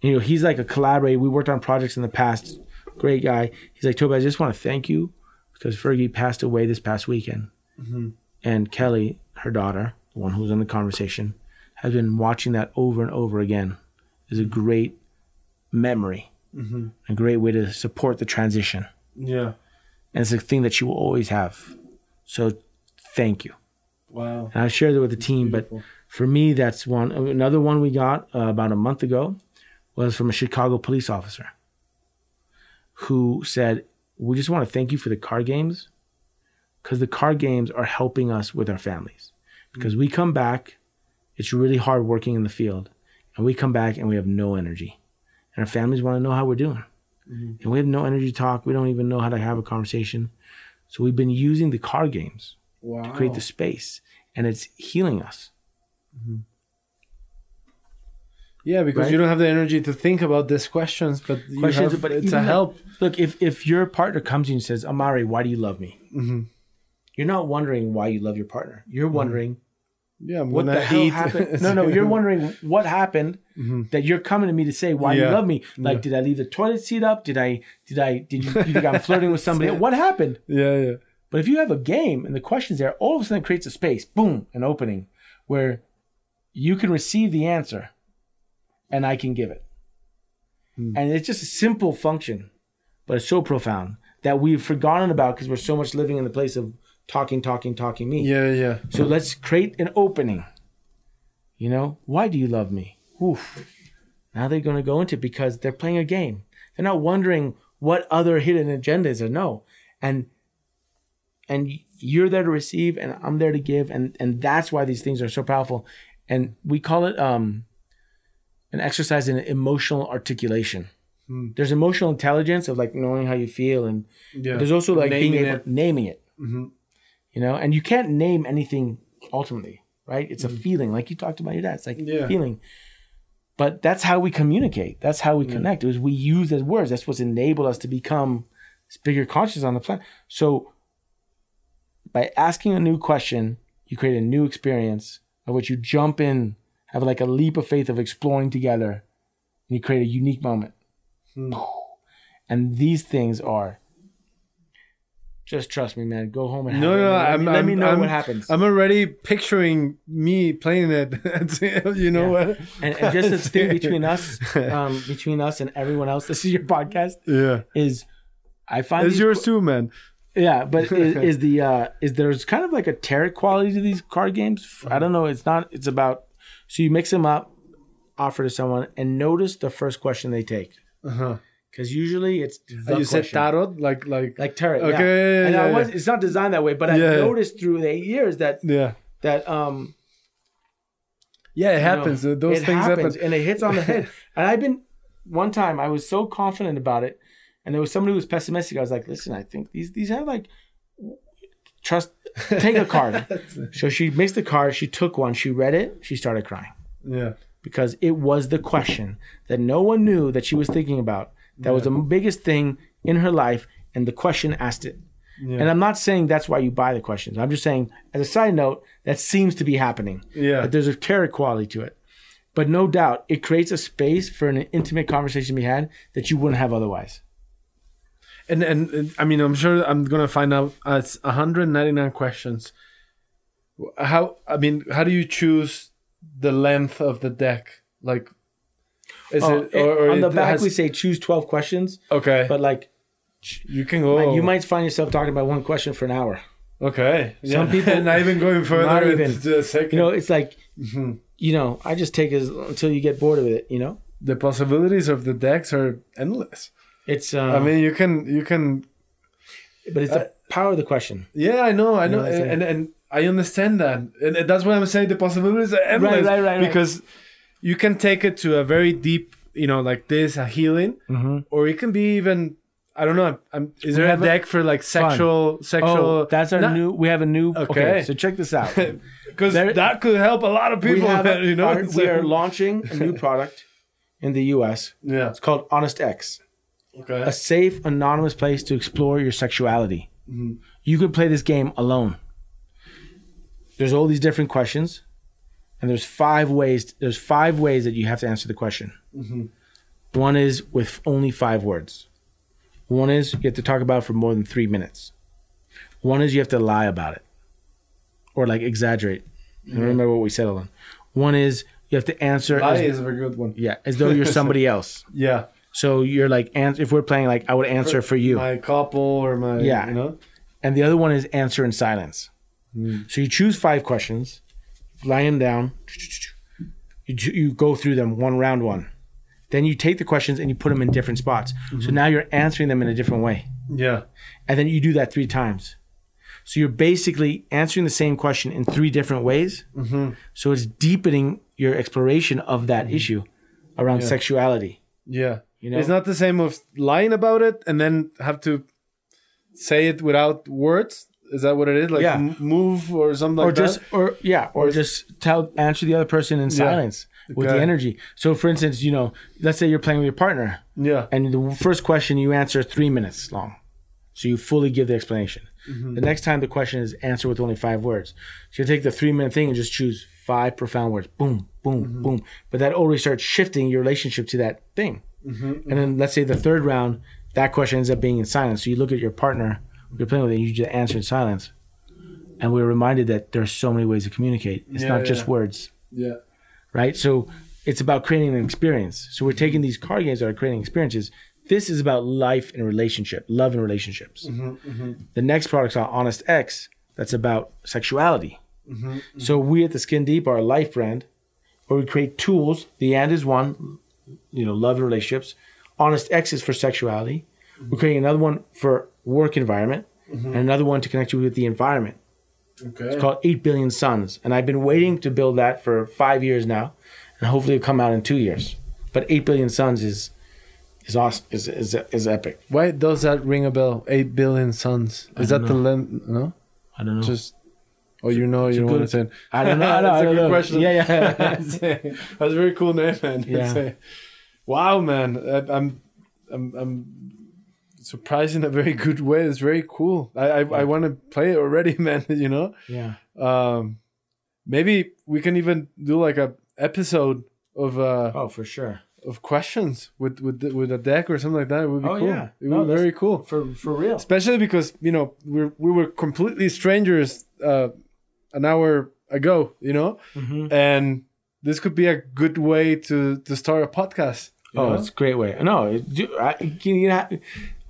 You know, he's like a collaborator. We worked on projects in the past. Great guy. He's like Topaz. I just want to thank you because Fergie passed away this past weekend, mm-hmm. and Kelly, her daughter, the one who was in the conversation, has been watching that over and over again. Is a great memory, mm-hmm. a great way to support the transition Yeah. and it's a thing that she will always have. So, thank you. Wow. And I shared it with the team, but for me, that's one. Another one we got uh, about a month ago was from a Chicago police officer who said, "We just want to thank you for the card games because the card games are helping us with our families. Because we come back, it's really hard working in the field, and we come back and we have no energy, and our families want to know how we're doing." and we have no energy to talk. We don't even know how to have a conversation. So we've been using the card games Wow. to create the space, and it's healing us. Mm-hmm. Yeah, because Right? you don't have the energy to think about these questions, but you Questions, have, but it's a help. Look, if if your partner comes to you and says, "Amari, why do you love me?" Mm-hmm. You're not wondering why you love your partner. You're mm-hmm. wondering Yeah, I'm what the hell eat. happened. no, no, you're wondering what happened mm-hmm. that you're coming to me to say why Yeah. you love me. Like, Yeah. did I leave the toilet seat up? Did I? Did I? Did you? You think I'm flirting with somebody? What happened? Yeah, yeah. But if you have a game and the question's there, all of a sudden it creates a space, boom, an opening where you can receive the answer and I can give it. Hmm. And it's just a simple function, but it's so profound that we've forgotten about because we're so much living in the place of talking, talking, talking me. Yeah, yeah. So let's create an opening. You know, why do you love me? Oof. Now they're going to go into it because they're playing a game. They're not wondering what other hidden agendas are. No, and and you're there to receive, and I'm there to give, and and that's why these things are so powerful. And we call it um an exercise in emotional articulation. There's emotional intelligence of like knowing how you feel, and Yeah. there's also like Naming being able it. naming it. Mhm. You know, and you can't name anything ultimately, right? It's a feeling, like you talked about your dad. It's like Yeah. feeling. But that's how we communicate. That's how we connect. Is we use as words. That's what's enabled us to become bigger conscious on the planet. So by asking a new question, you create a new experience of which you jump in, have like a leap of faith of exploring together, and you create a unique moment. And these things are just trust me, man. Go home and have No, no, let, me, let me know I'm, what happens. I'm already picturing me playing it. you know what? and, and just the thing between us, um, between us and everyone else, this is your podcast. Yeah. Is I find It's yours too, man. Yeah, but is, is the uh is there's kind of like a tarot quality to these card games? I don't know. It's not. It's about so you mix them up, offer to someone, and notice the first question they take Uh-huh. because usually it's the you said tarot, like, like, like tarot. Okay, yeah. yeah, yeah, and I was, yeah. it's not designed that way, but I Yeah. noticed through the eight years that yeah. that um Yeah, it you know, happens. Those it things happens, happen. and it hits on the head. and I've been one time I was so confident about it, and there was somebody who was pessimistic. I was like, "Listen, I think these these have like trust. Take a card." so she mixed the card. She took one. She read it. She started crying Yeah. because it was the question that no one knew that she was thinking about. That was the biggest thing in her life, and the question asked it. Yeah. And I'm not saying that's why you buy the questions. I'm just saying, as a side note, that seems to be happening. Yeah. That there's a tarot quality to it. But no doubt, it creates a space for an intimate conversation to be had that you wouldn't have otherwise. And, and I mean, I'm sure I'm gonna find out. Uh, it's 199 questions. How I mean, how do you choose the length of the deck? Like, is Oh, it or, or on the back, has- we say choose 12 questions, okay? but like, you can go. like, you might find yourself talking about one question for an hour. Okay. Some people- not even going further. Not even. the second. You know, it's like, Mm-hmm. you know, I just take it until you get bored of it, you know? the possibilities of the decks are endless. It's, uh, I mean, you can you can. but it's the power of the question. Yeah, I know, I know, know, it's a- and, and I understand that, and and that's why I'm saying the possibilities are endless. right, right, right. Because you can take it to a very deep, you know, like this, a healing, Mm-hmm. or it can be even. I don't know. I'm, is there a have a- deck for like sexual, sexual? Oh, that's our new, we have a new, okay. Okay. so check this out. because that could help a lot of we people. a- you know, our- we are launching a new product in the U.S. Yeah. It's called Honest X, Okay. a safe, anonymous place to explore your sexuality. Mm-hmm. You can play this game alone. There's all these different questions, and there's five ways. There's five ways that you have to answer the question. Mm-hmm. One is with only five words. One is you have to talk about it for more than three minutes. One is you have to lie about it, or like exaggerate. I remember what we settled on. One is you have to answer Lie as, is a very good one. yeah as though you're somebody else. Yeah. So you're like, ans- if we're playing, like I would answer for you, My couple or my. Yeah. You know? and the other one is answer in silence. Hmm. So you choose five questions, lie them down. You you go through them one round one. Then you take the questions and you put them in different spots. So mm-hmm. now you're answering them in a different way, Yeah. and then you do that three times. So you're basically answering the same question in three different ways. Mm-hmm. So it's deepening your exploration of that mm-hmm. issue around sexuality. Yeah. You know? It's not the same of lying about it and then have to say it without words. Is that what it is? Like Yeah. m- move or something like or just that? or yeah or just tell answer the other person in silence with the energy so for instance you know let's say you're playing with your partner Yeah. and the first question you answer three minutes long so you fully give the explanation Mm-hmm. the next time the question is answer with only five words so you take the three minute thing and just choose five profound words boom boom Mm-hmm. boom but that already starts shifting your relationship to that thing Mm-hmm. and then mm-hmm. let's say the third round that question ends up being in silence so you look at your partner you're playing with and you just answer in silence and we're reminded that there are so many ways to communicate it's Yeah, not just yeah. words Yeah. right? So it's about creating an experience. So we're taking these card games that are creating experiences. This is about life and relationship, love and relationships. Mm-hmm, mm-hmm. The next product's called Honest X. That's about sexuality. So we at the Skin Deep are a life brand, where we create tools. The and is one, you know, love and relationships. Honest X is for sexuality. We're creating another one for work environment, and another one to connect you with the environment Okay. It's called 8 billion suns and i've been waiting to build that for five years now and hopefully it'll come out in two years but 8 billion suns is is awesome is is, is epic Why does that ring a bell? Eight billion suns. Is that don't the length? No. i don't know Just. Oh, you know, you don't want to say. i don't know i, That's I a don't good know. question. yeah yeah That's a very cool name, man. Yeah. A- wow, man. I, I'm, I'm, I'm surprised in a very good way. It's very cool. I, I, I want to play it already, man. You know. yeah Um, maybe we can even do like a episode of uh oh for sure of questions with with the- with a deck or something like that. It would be Oh, cool. yeah. It No, would be very cool. for for real Especially because you know we we were completely strangers uh, an hour ago. You know, Mhm. and this could be a good way to to start a podcast. oh know? it's a great way no do, I, you ha-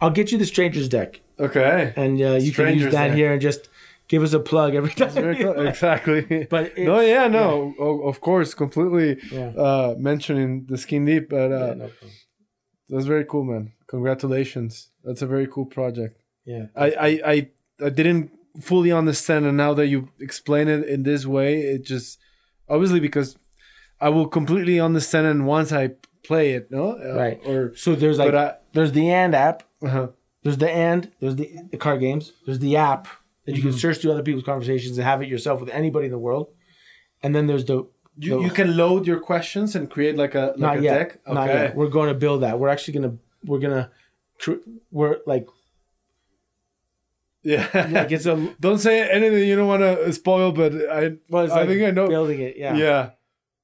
i'll get you the strangers deck okay. and uh, you can use that deck. here and just give us a plug every time exactly. but no, yeah, no, o- of course, completely yeah, uh, mentioning the skin deep, but uh, yeah, no that's very cool, man. Congratulations. That's a very cool project. yeah. I, I, I, I didn't fully understand, and now that you explain it in this way, it just obviously because I will completely understand and once I play it, no? Uh, Right. Or So there's like I, there's the and app, uh-huh. there's the and, there's the, the card games, there's the app that you can search through other people's conversations and have it yourself with anybody in the world, and then there's the you, the- you can load your questions and create like a like not a yet, deck. not Okay. yet. We're going to build that. We're actually gonna we're gonna we're like Yeah. like it's a don't say anything you don't want to spoil, but I well, I like think I know. building it. Yeah, Yeah.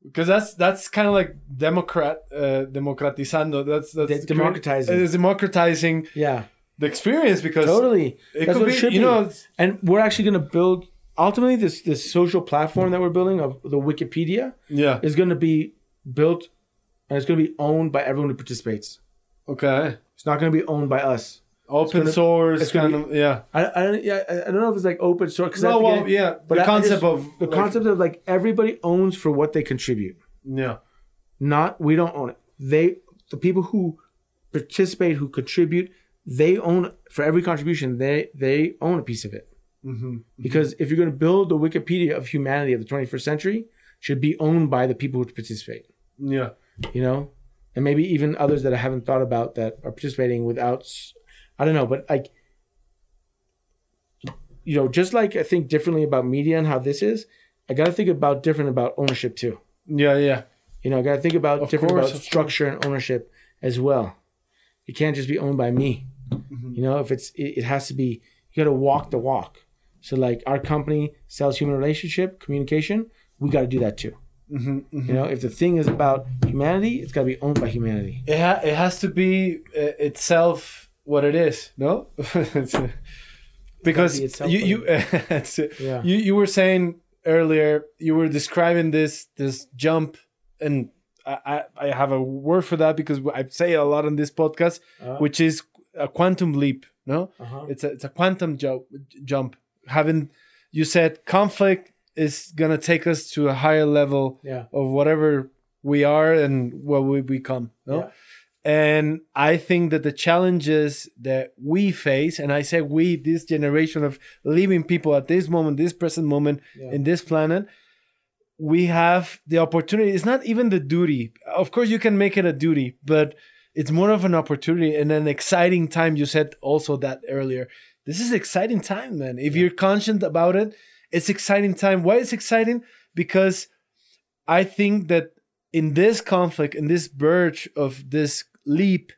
Because that's that's kind of like democrat uh, democratizando. That's that's De- democratizing. It's democratizing yeah, the experience because totally. it That's could be it should you be. know and we're actually gonna build ultimately this this social platform that we're building of the Wikipedia yeah is gonna be built and it's gonna be owned by everyone who participates. okay It's not gonna be owned by us. Open gonna- source kind of yeah I, I don't yeah I I don't know if it's like open source because no well yeah but the I- concept just- of the like, concept of like everybody owns for what they contribute. yeah Not we don't own it. They the people who participate who contribute they own for every contribution they they own a piece of it hmm because if you're going to build the Wikipedia of humanity of the 21st century it should be owned by the people who participate. yeah You know, and maybe even others that I haven't thought about that are participating without. I don't know, but like you know, just like I think differently about media and how this is, I got to think about different about ownership too. yeah yeah You know, I got to think about Of different course, about structure and ownership as well. It can't just be owned by me. Mm-hmm. You know, if it's it, it has to be you got to walk the walk. So like our company sells human relationship communication, we got to do that too. Mm-hmm, You know, if the thing is about humanity, it's got to be owned by humanity. It, ha- it has to be uh, itself what it is, no? Because itself you you, Yeah. you you were saying earlier you were describing this this jump and I, I I have a word for that because I say a lot on this podcast, Uh, which is a quantum leap. No, uh-huh. it's a it's a quantum jump. Jump. Having you said conflict is gonna take us to a higher level Yeah. of whatever we are and what we become. No? Yeah. And I think that the challenges that we face, and I say we, this generation of living people at this moment, this present moment Yeah. in this planet, we have the opportunity. It's not even the duty. Of course, you can make it a duty, but it's more of an opportunity and an exciting time. You said also that earlier. This is exciting time, man. If you're conscious about it, it's exciting time. Why is exciting? Because I think that in this conflict, in this verge of this leap,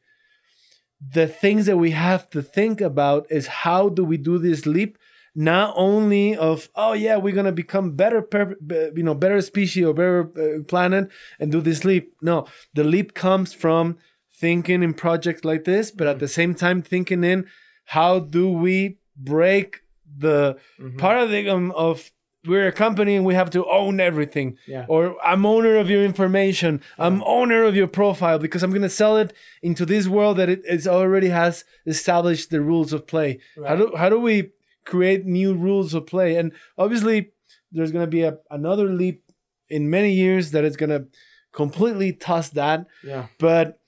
the things that we have to think about is how do we do this leap? Not only of oh yeah we're gonna become better you know better species or better uh, planet and do this leap. No the leap comes from thinking in projects like this but at the same time thinking in how do we break the Mhm. paradigm of we're a company and we have to own everything Yeah. or i'm owner of your information i'm owner of your profile because i'm going to sell it into this world that it is already has established the rules of play Right. how do how do we create new rules of play and obviously there's going to be a, another leap in many years that is going to completely toss that Yeah. but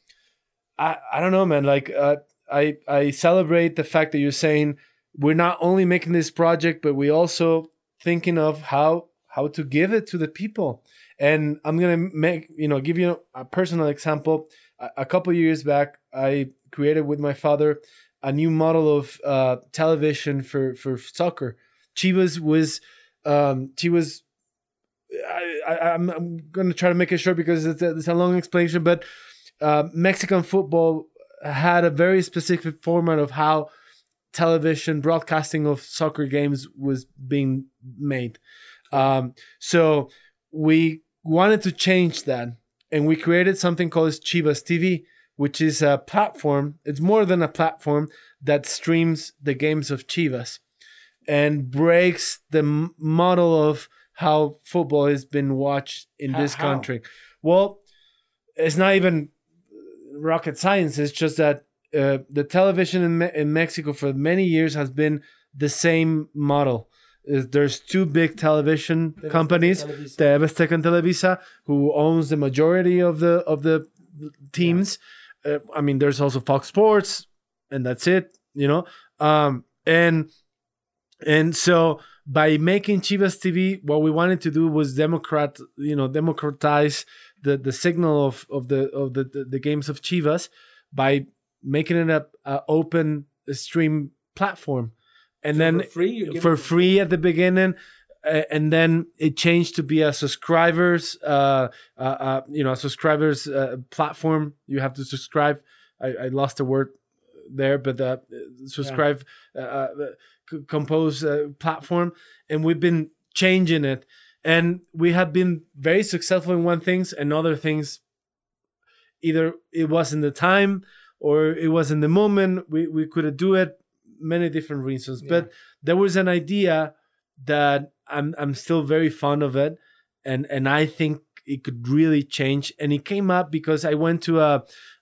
I I don't know, man. Like uh, I I celebrate the fact that you're saying we're not only making this project, but we also thinking of how how to give it to the people. And I'm gonna make you know give you a personal example. A, a couple years back, I created with my father a new model of uh, television for for soccer. Chivas was um, Chivas. I, I, I'm, I'm going to try to make it short because it's a, it's a long explanation, but uh, Mexican football had a very specific format of how television broadcasting of soccer games was being made. Um, so we wanted to change that, and we created something called Chivas TV, which is a platform. It's more than a platform that streams the games of Chivas and breaks the m- model of how football has been watched in How- this how? country. Well, it's not even rocket science. It's just that uh, the television in, Me- in Mexico for many years has been the same model. Is There's two big television Televisa- companies, Televisa. And Televisa, who owns the majority of the of the teams. Uh, I mean, there's also Fox Sports, and that's it. You know, um, and and so by making Chivas TV, what we wanted to do was democrat, you know, democratize the the signal of of the of the the, the games of Chivas by making it a, a open stream platform, and So then for free, for free at the beginning. Uh, and then it changed to be a subscribers, uh, uh, uh, you know, a subscribers uh, platform. You have to subscribe. I, I lost the word there, but uh, subscribe, uh, uh, compose uh, platform, and we've been changing it, and we have been very successful in one things, and other things, either it wasn't the time or it wasn't the moment. We we couldn't do it many different reasons, Yeah. but there was an idea that I'm I'm still very fond of it, and and I think it could really change. And it came up because I went to a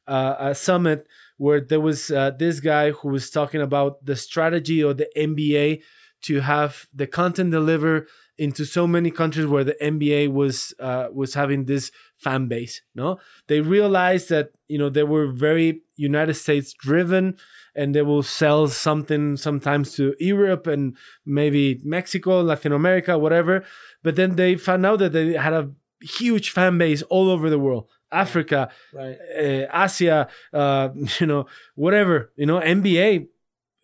a, a summit where there was uh, this guy who was talking about the strategy of the NBA to have the content deliver into so many countries where the NBA was uh, was having this fan base. No, they realized that you know they were very United States driven, and they will sell something sometimes to Europe and maybe Mexico, Latin America, whatever. But then they found out that they had a huge fan base all over the world, Africa, Right. uh, Asia, uh, you know, whatever, you know, NBA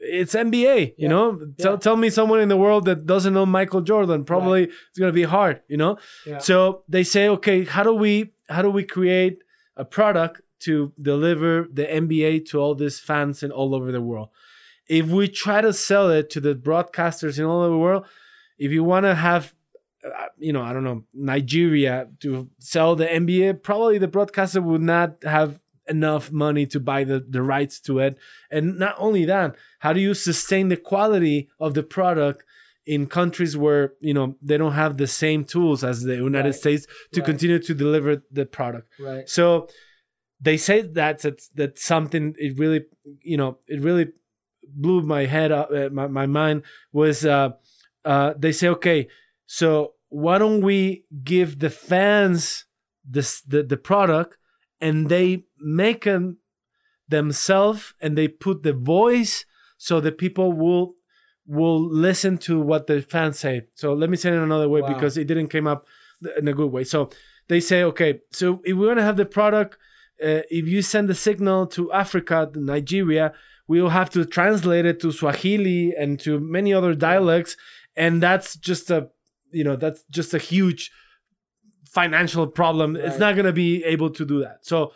it's NBA, you Yeah. know. Tell Yeah. tell me someone in the world that doesn't know Michael Jordan. Probably it's gonna be hard, you know. Yeah. So they say, okay, how do we how do we create a product to deliver the NBA to all these fans and all over the world? If we try to sell it to the broadcasters in all over the world, if you want to have uh, you know, I don't know, Nigeria to sell the NBA, probably the broadcaster would not have enough money to buy the, the rights to it. And not only that, how do you sustain the quality of the product in countries where, you know, they don't have the same tools as the United Right. States to Right. continue to deliver the product? Right. So they say that that's, that's something it really, you know, it really blew my head up, uh, my, my mind was uh, uh, they say, okay, so why don't we give the fans this the, the product and they make them themselves and they put the voice so the people will will listen to what the fans say. So let me say it another way Wow. because it didn't come up in a good way. So they say, okay, so if we want to have the product, uh, if you send the signal to Africa, to Nigeria, we will have to translate it to Swahili and to many other dialects, and that's just a, you know, that's just a huge financial problem. It's not going to be able to do that. So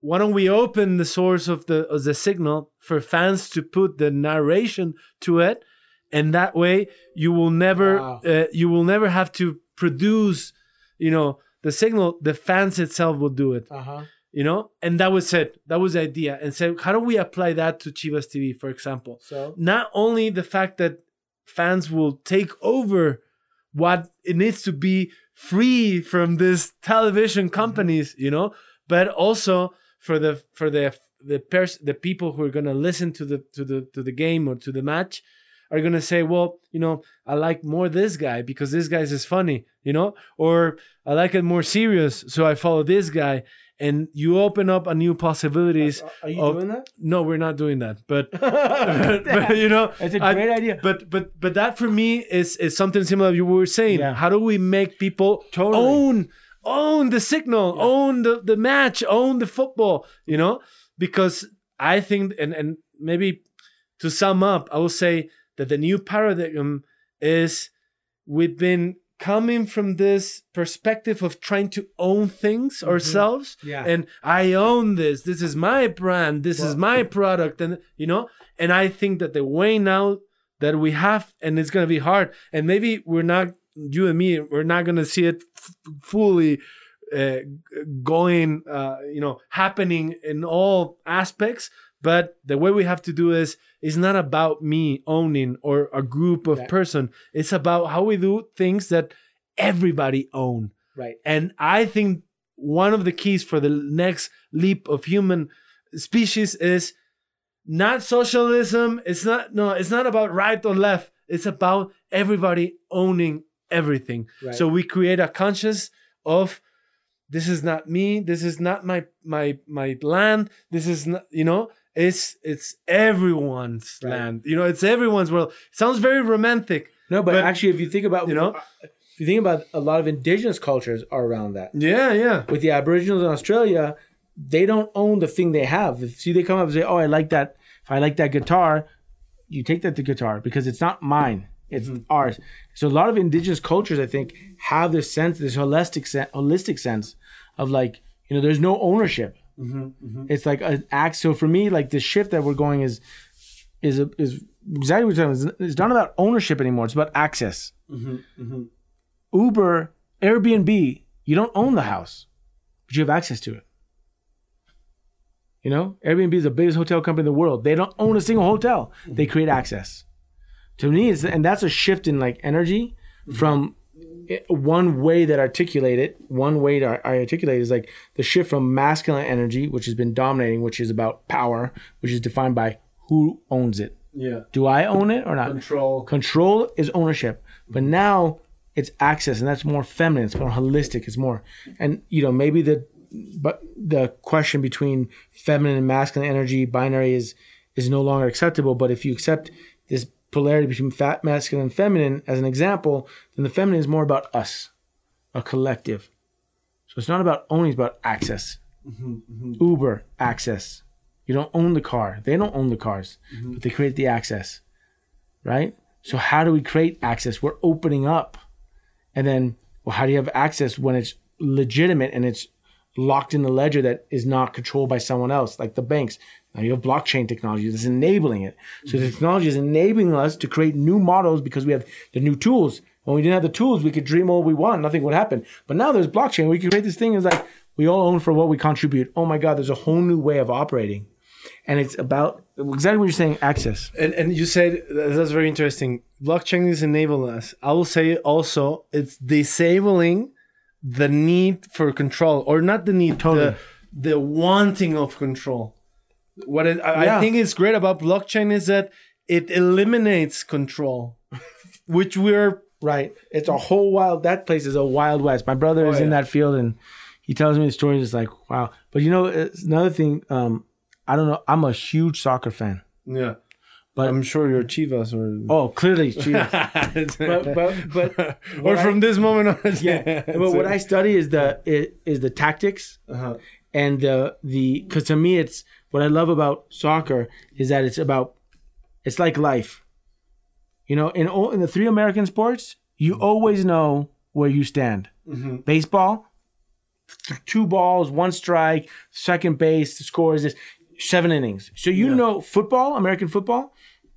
why don't we open the source of the of the signal for fans to put the narration to it, and that way you will never Wow. uh, you will never have to produce, you know, the signal. The fans itself will do it Uh huh. you know and that was it that was the idea and so how do we apply that to chivas tv for example So not only the fact that fans will take over what it needs to be free from these television mm-hmm. companies you know? But also for the for the the pers- the people who are going to listen to the to the to the game or to the match are going to say well you know i like more this guy because this guy's is funny you know? Or i like it more serious so i follow this guy and you open up a new possibilities are you of- doing that? no we're not doing that but but, but, you know It's a great idea. but but but that for me is is something similar you were saying Yeah. how do we make people Totally. own own the signal Yeah. own the, the match own the football you know because i think and and maybe to sum up i will say that the new paradigm is we've been coming from this perspective of trying to own things ourselves Yeah. and I own this. This is my brand. This is my product, and you know. And I think that the way now that we have, and it's gonna be hard, and maybe we're not you and me, we're not gonna see it f- fully uh, going, uh, you know, happening in all aspects. But the way we have to do is is not about me owning or a group of person. It's about how we do things that everybody own. right. And I think one of the keys for the next leap of human species is not socialism. It's not no, it's not about right or left. It's about everybody owning everything. Right. So we create a conscious of this is not me, this is not my my my land, this is not you know, it's it's everyone's Right. land. You know, it's everyone's world. sounds very romantic. No, but, But- actually, if you think about You know? Uh, if you think about a lot of indigenous cultures are around that. Yeah, yeah. With the Aboriginals in Australia, they don't own the thing they have. If, see, they come up and say, "Oh, I like that. If I like that guitar, you take that to guitar because it's not mine. It's mm-hmm. ours." So a lot of indigenous cultures, I think, have this sense, this holistic, sen- holistic sense of like, you know, there's no ownership. Mm-hmm, mm-hmm. It's like an act. So for me, like the shift that we're going is, is a, is exactly what you're saying. It's- It's not about ownership anymore. It's about access. Mm-hmm, Uber, Airbnb, you don't own the house, but you have access to it. You know, Airbnb is the biggest hotel company in the world. They don't own a single hotel. They create access. To me, it's, and that's a shift in like energy from it- one way that articulate it. One way to I articulate is like the shift from masculine energy, which has been dominating, which is about power, which is defined by who owns it. Yeah. Do I own it or not? Control. Control is ownership, but now it's access, and that's more feminine. It's more holistic. It's more, and you know maybe the, but the question between feminine and masculine energy binary is is no longer acceptable. But if you accept this polarity between fat masculine and feminine as an example, then the feminine is more about us, a collective. So it's not about owning; it's about access. Mm-hmm, mm-hmm. Uber access. You don't own the car. They don't own the cars, mm-hmm. but they create the access, right? So how do we create access? We're opening up, and then well, how do you have access when it's legitimate and it's locked in the ledger that is not controlled by someone else, like the banks? Now you have blockchain technology that's enabling it. So the technology is enabling us to create new models because we have the new tools. When we didn't have the tools, we could dream all we want, nothing would happen. But now there's blockchain. We can create this thing. It's like we all own for what we contribute. Oh my God, there's a whole new way of operating, and it's about exactly what you're saying: access. And and you said that's very interesting. Blockchain is enabling us. I will say also it's disabling the need for control, or not the need, Totally. the the wanting of control. What it, I, I think is great about blockchain is that it eliminates control, which we're Right. It's a whole wild. That place is a wild west. My brother is in that field, and he tells me the stories. It's like wow. But you know, it's another thing. Um, I don't know. I'm a huge soccer fan. yeah. But- I'm sure your Chivas or Oh, clearly, Chivas. but but but or from I, this moment on. yeah. But what I study is the is, is the tactics uh-huh. and the the because to me it's what I love about soccer is that it's about it's like life. You know, in all in the three American sports, you always know where you stand. Baseball, th- two balls, one strike, second base, the score is this seven innings. So you know football, American football,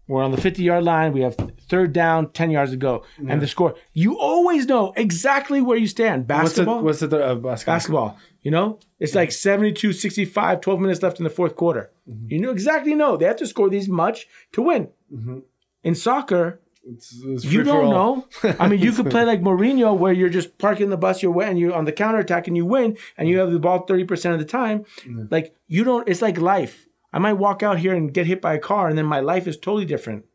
we're on the 50 yard line, we have third down, 10 yards to go, and the score. You always know exactly where you stand. What's the Basketball, what's the uh, basketball? basketball. You know, it's like 72, 65, 12 minutes left in the fourth quarter. Mm-hmm. You know exactly know they have to score these much to win. Mm-hmm. In soccer, It's, it's you don't know. I mean, you could play like Mourinho, where you're just parking the bus, you're and you're on the counter attack and you win, and you mm-hmm. have the ball thirty percent of the time. Like you don't. It's like life. I might walk out here and get hit by a car, and then my life is totally different.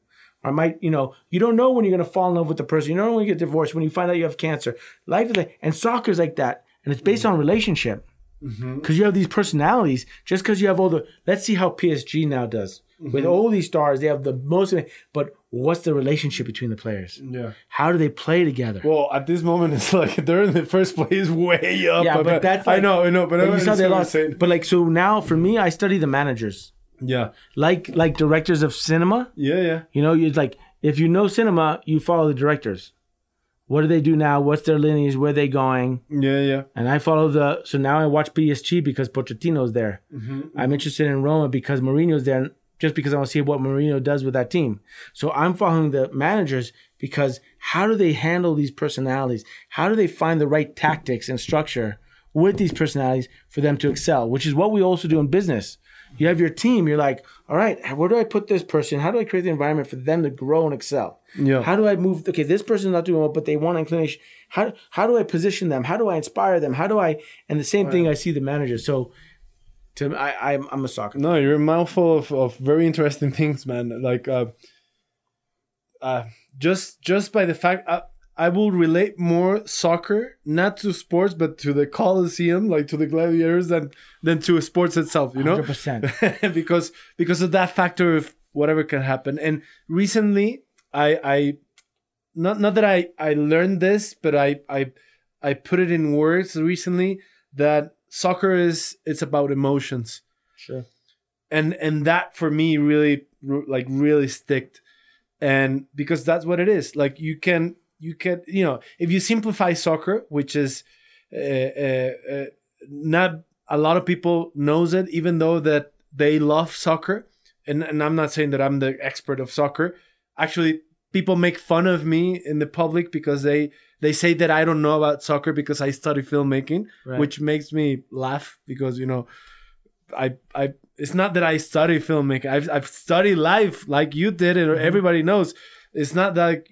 I might, you know, you don't know when you're gonna fall in love with the person. You don't know when you get divorced, when you find out you have cancer. Life is like, and soccer is like that, and it's based on mm-hmm. relationship. Mm-hmm. Because you have these personalities, just because you have all the. Let's see how PSG now does with mm-hmm. all these stars. They have the most, but what's the relationship between the players? Yeah. How do they play together? Well, at this moment, it's like they're in the first place, way up. yeah, but that's I know, I know, but, but I you saw they lost. saying. But like so now, for me, I study the managers, yeah, like like directors of cinema. yeah, yeah. You know, you like if you know cinema, you follow the directors. What do they do now? What's their lineage? Where they going? Yeah, yeah. And I follow the. So now I watch PSG because Pochettino's there. Mm-hmm. I'm interested in Roma because Mourinho's there. Just because I want to see what Mourinho does with that team. So I'm following the managers because how do they handle these personalities? How do they find the right tactics and structure with these personalities for them to excel? Which is what we also do in business. You have your team. You're like, all right, where do I put this person? How do I create the environment for them to grow and excel? Yeah. How do I move? Okay, this person's not doing well, but they want inclination. How how do I position them? How do I inspire them? How do I? And the same thing I see the manager. So, to I I'm, I'm a soccer. No, you're a mouthful of, of very interesting things, man. Like, uh, uh, just just by the fact, I, I will relate more soccer not to sports, but to the Coliseum, like to the gladiators, than than to sports itself. You know, 100%. because because of that factor of whatever can happen. And recently, I I not not that I I learned this, but I I I put it in words recently that soccer is it's about emotions Sure. and and that for me really like really sticked and because that's what it is like you can you can you know if you simplify soccer which is uh, uh, uh, not a lot of people knows it even though that they love soccer and, and i'm not saying that i'm the expert of soccer actually people make fun of me in the public because they they say that i don't know about soccer because i study filmmaking Right. which makes me laugh because you know I I it's not that I study filmmaking. I've I've studied life like you did Mm-hmm. everybody knows. It's not that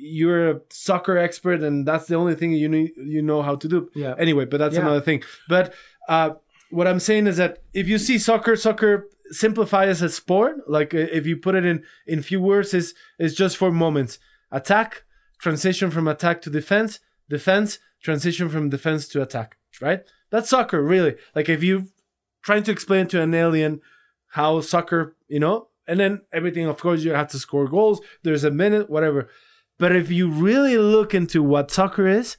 you're a soccer expert and that's the only thing you need you know how to do. Yeah. Anyway, but that's Yeah. another thing. But uh what I'm saying is that if you see soccer, soccer simplify as a sport. Like uh, if you put it in in few words, is is just for moments. Attack, transition from attack to defense, defense, transition from defense to attack. Right? That's soccer, really. Like if you trying to explain to an alien how soccer, you know, and then everything, of course, you have to score goals. There's a minute, whatever. But if you really look into what soccer is,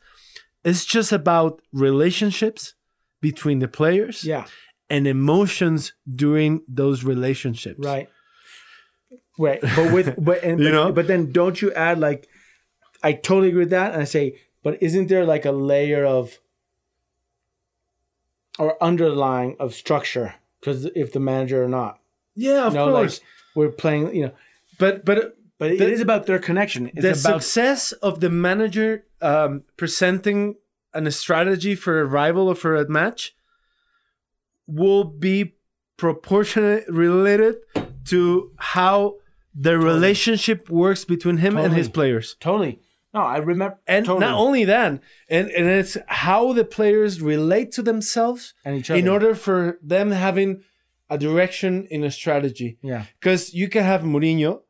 it's just about relationships between the players Yeah. and emotions during those relationships. Right. Right. But with but and You but, know? but then don't you add like I totally agree with that and I say, but isn't there like a layer of or underlying of structure? Because if the manager or not. Yeah, of You know, course. like we're playing, you know, but but but The- it is about their connection. It's the about success of the manager um, presenting an, a strategy for a rival or for a match will be proportionate related to how the relationship works between him and his players. totally. No, I remember And totally. not only that, and, and it's how the players relate to themselves and each other. in order for them having a direction in a strategy. yeah. Because you can have Mourinho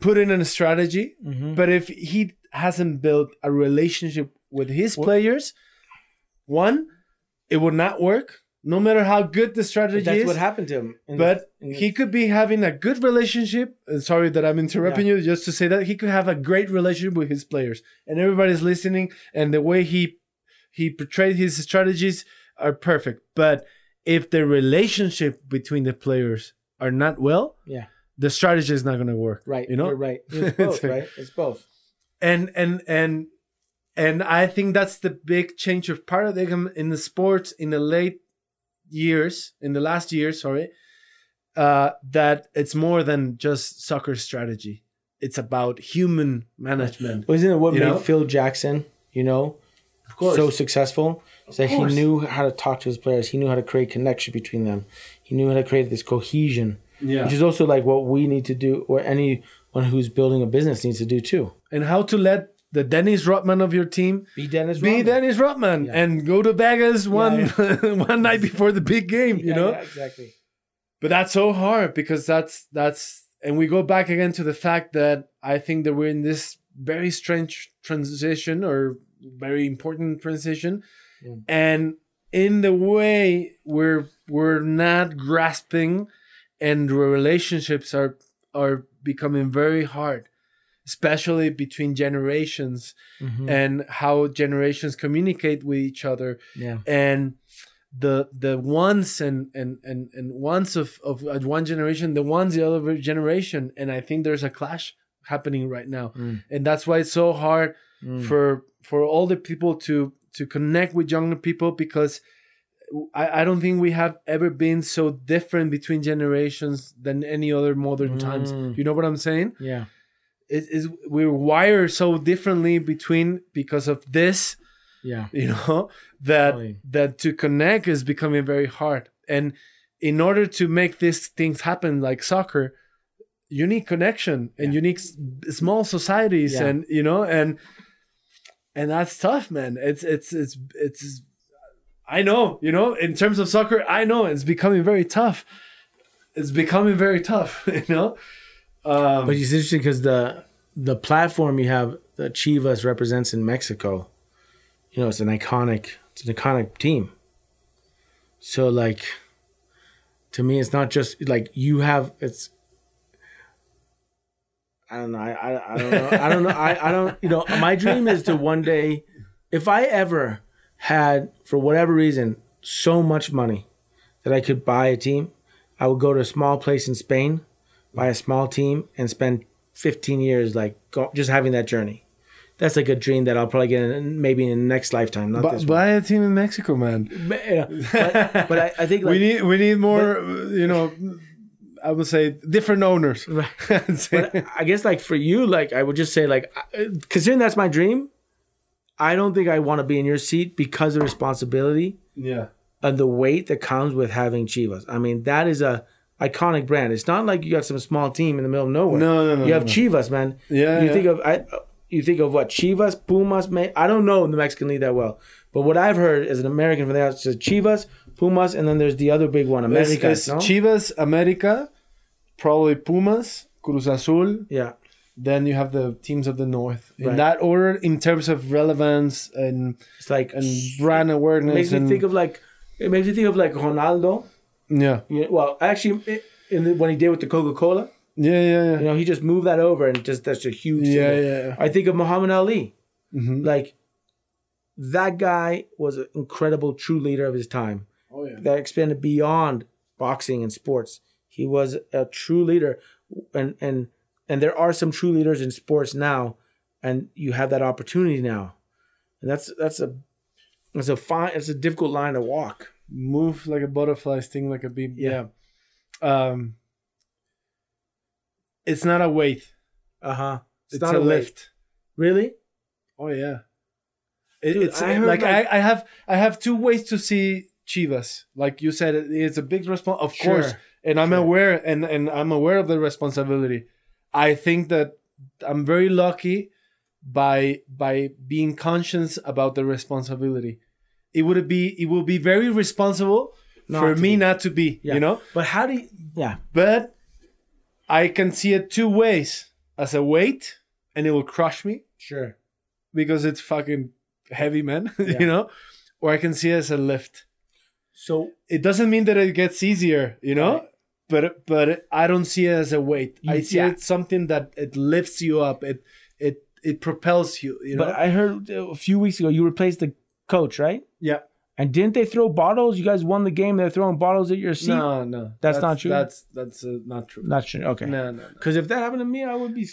put in a strategy, Mhm. but if he hasn't built a relationship with his players, one, it would not work. No matter how good the strategy But that's is. what happened to him. the- but the- he could be having a good relationship. uh, Sorry that I'm interrupting you, just to say that he could have a great relationship with his players, and everybody's listening. And the way he he portrayed his strategies are perfect. But if the relationship between the players are not well, yeah. The strategy is not going to work. Right. You know. You're right. It's both, right? It's both. and and and and I think that's the big change of paradigm in the sports in the late years, in the last year, sorry, uh, that it's more than just soccer strategy. It's about human management. Wasn't it what made know? Phil Jackson, you know, Of course. so successful? That he knew how to talk to his players. He knew how to create connection between them. He knew how to create this cohesion, yeah. which is also like what we need to do, or anyone who's building a business needs to do too. And how to let the Dennis Rodman of your team Be Dennis. be Rodman. Dennis Rodman Yeah. and go to Vegas one one night before the big game, you Yeah, know? yeah, exactly. but that's so hard because that's that's and we go back again to the fact that i think that we're in this very strange transition or very important transition Yeah. and in the way we're we're not grasping and relationships are are becoming very hard especially between generations Mhm. and how generations communicate with each other Yeah. and the the wants and and and, and wants of of one generation the ones the other generation and i think there's a clash happening right now Mm. and that's why it's so hard Mm. for for all the people to to connect with younger people because I, I don't think we have ever been so different between generations than any other modern times. Mm. You know what I'm saying? Yeah. It is we're wired so differently between because of this Yeah. you know that Totally. that to connect is becoming very hard and in order to make these things happen like soccer you need connection and Yeah. you need small societies Yeah. and you know and and that's tough man it's it's it's it's i know you know in terms of soccer i know it's becoming very tough it's becoming very tough you know um, But it's interesting because the the platform you have that Chivas represents in Mexico, you know, it's an iconic it's an iconic team. So like to me it's not just like you have it's I don't know. I, I, I don't know. I don't know. I, I don't you know, my dream is to one day if I ever had for whatever reason so much money that I could buy a team, I would go to a small place in Spain buy a small team and spend 15 years like go, just having that journey. That's like a dream that I'll probably get in, maybe in the next lifetime, not bu- this buy a team in mexico man. But, you know, but, but I, I think like, we need we need more uh, you know i would say different owners Right. But I guess like for you, like I would just say like I- considering that's my dream, I don't think I want to be in your seat because of responsibility yeah and the weight that comes with having Chivas. I mean, that is a iconic brand. It's not like you got some small team in the middle of nowhere. No, no, no, You have no. Chivas, man. Yeah, You yeah. think of I. You think of what Chivas, Pumas, may I don't know the Mexican league that well, but what I've heard as an American from there is Chivas, Pumas, and then there's the other big one, It's, America. it's no? Chivas, America, probably Pumas, Cruz Azul. yeah, Then you have the teams of the north in Right. that order in terms of relevance and it's like and brand it awareness. makes me and, think of like it makes me think of like Ronaldo. yeah, know, well, actually, it- the, when he did with the Coca Cola, yeah, yeah, yeah. you know, he just moved that over and just that's a huge. Yeah, symbol. yeah. I think of Muhammad Ali. Mhm. Like that guy was an incredible true leader of his time. Oh yeah. that expanded beyond boxing and sports. He was a true leader, and and and there are some true leaders in sports now, and you have that opportunity now, and that's that's a it's a fine it's a difficult line to walk. Move like a butterfly, sting like a bee. Yeah. Yeah. Um. It's not a weight. Uh huh. It's, not a weight. lift. Really? Oh yeah. It, Dude, it's I like, like- I, I have I have two ways to see Chivas. Like you said, it's a big response, of course, and I'm Sure. aware and and I'm aware of the responsibility. I think that I'm very lucky by by being conscious about the responsibility. It would be it will be very responsible Not for me be. not to be, Yeah. you know. But how do you? Yeah. But I can see it two ways: as a weight, and it will crush me Sure. because it's fucking heavy, man. Yeah. you know, or I can see it as a lift. So It doesn't mean that it gets easier, you know, Right. But but I don't see it as a weight. I see yeah. it something that it lifts you up. It it it propels you. You know. But I heard uh, a few weeks ago you replaced the coach, right? yeah. And didn't they throw bottles? You guys won the game. They're throwing bottles at your seat. No, no, That's not true? That's that's uh, not true. Not sure. Okay. No, no, no. Because if that happened to me, I would be.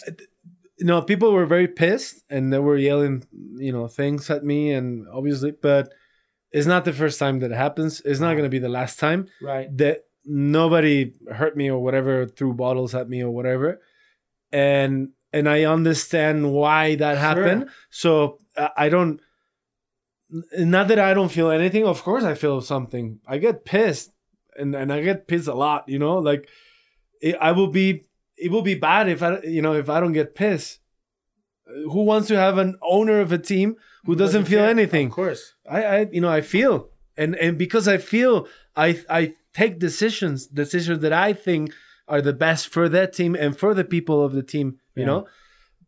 no, people were very pissed and they were yelling, you know, things at me, and obviously, but it's not the first time that it happens. It's not going to be the last time Right. that nobody hurt me or whatever, threw bottles at me or whatever, and and I understand why that happened. So uh, I don't. Not that I don't feel anything. Of course, I feel something. I get pissed, and and I get pissed a lot. You know, like it, I will be. It will be bad if I, you know, if I don't get pissed. Who wants to have an owner of a team who doesn't, feel anything? Of course. I, I, you know, I feel, and and because I feel, I I take decisions, decisions that I think are the best for that team and for the people of the team. You Yeah. know,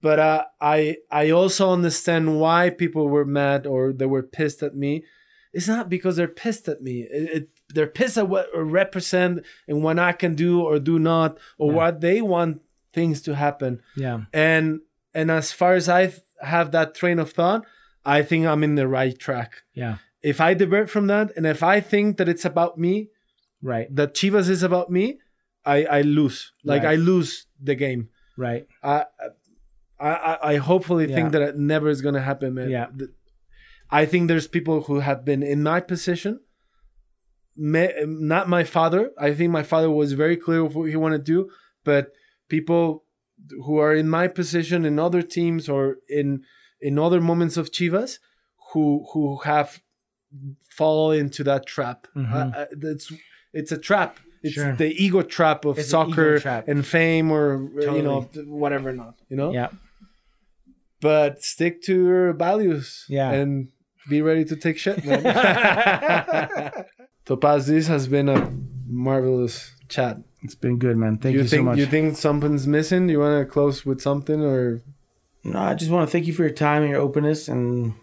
but uh, I I also understand why people were mad or they were pissed at me. It's not because they're pissed at me. It, it, they're pissed at what I represent and what I can do or do not, or Yeah. what they want things to happen. Yeah. And and as far as I have that train of thought, I think I'm in the right track Yeah. if I divert from that and if I think that it's about me, Right. that Chivas is about me, I, I lose. Like Right. I lose the game. Right. I I I, hopefully Yeah. think that it never is gonna happen, man. Yeah. I think there's people who have been in my position. May, not my father. I think my father was very clear of what he wanted to do, but people who are in my position in other teams or in in other moments of Chivas who who have fall into that trap. Mhm. Uh, uh, it's a trap. It's Sure. the ego trap of It's soccer trap. and fame or you know whatever not. You know? Yeah. But stick to your values. Yeah. And be ready to take shit, man. Topaz, this has been a marvelous chat. It's been good, man. Thank you, think so much. you think something's missing? You want to close with something or no, I just want to thank you for your time and your openness, and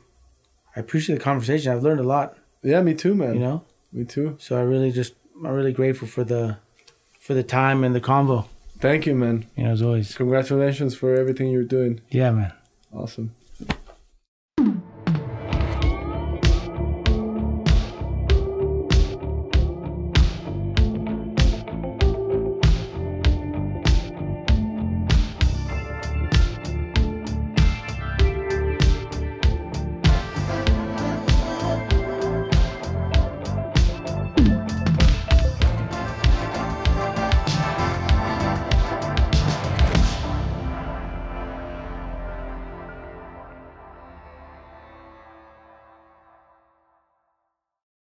I appreciate the conversation. I've learned a lot. yeah, me too, man. You know. me too. So I really just I'm really grateful for the for the time and the convo. Thank you, man. You know, as always. Congratulations for everything you're doing. Yeah, man. Awesome.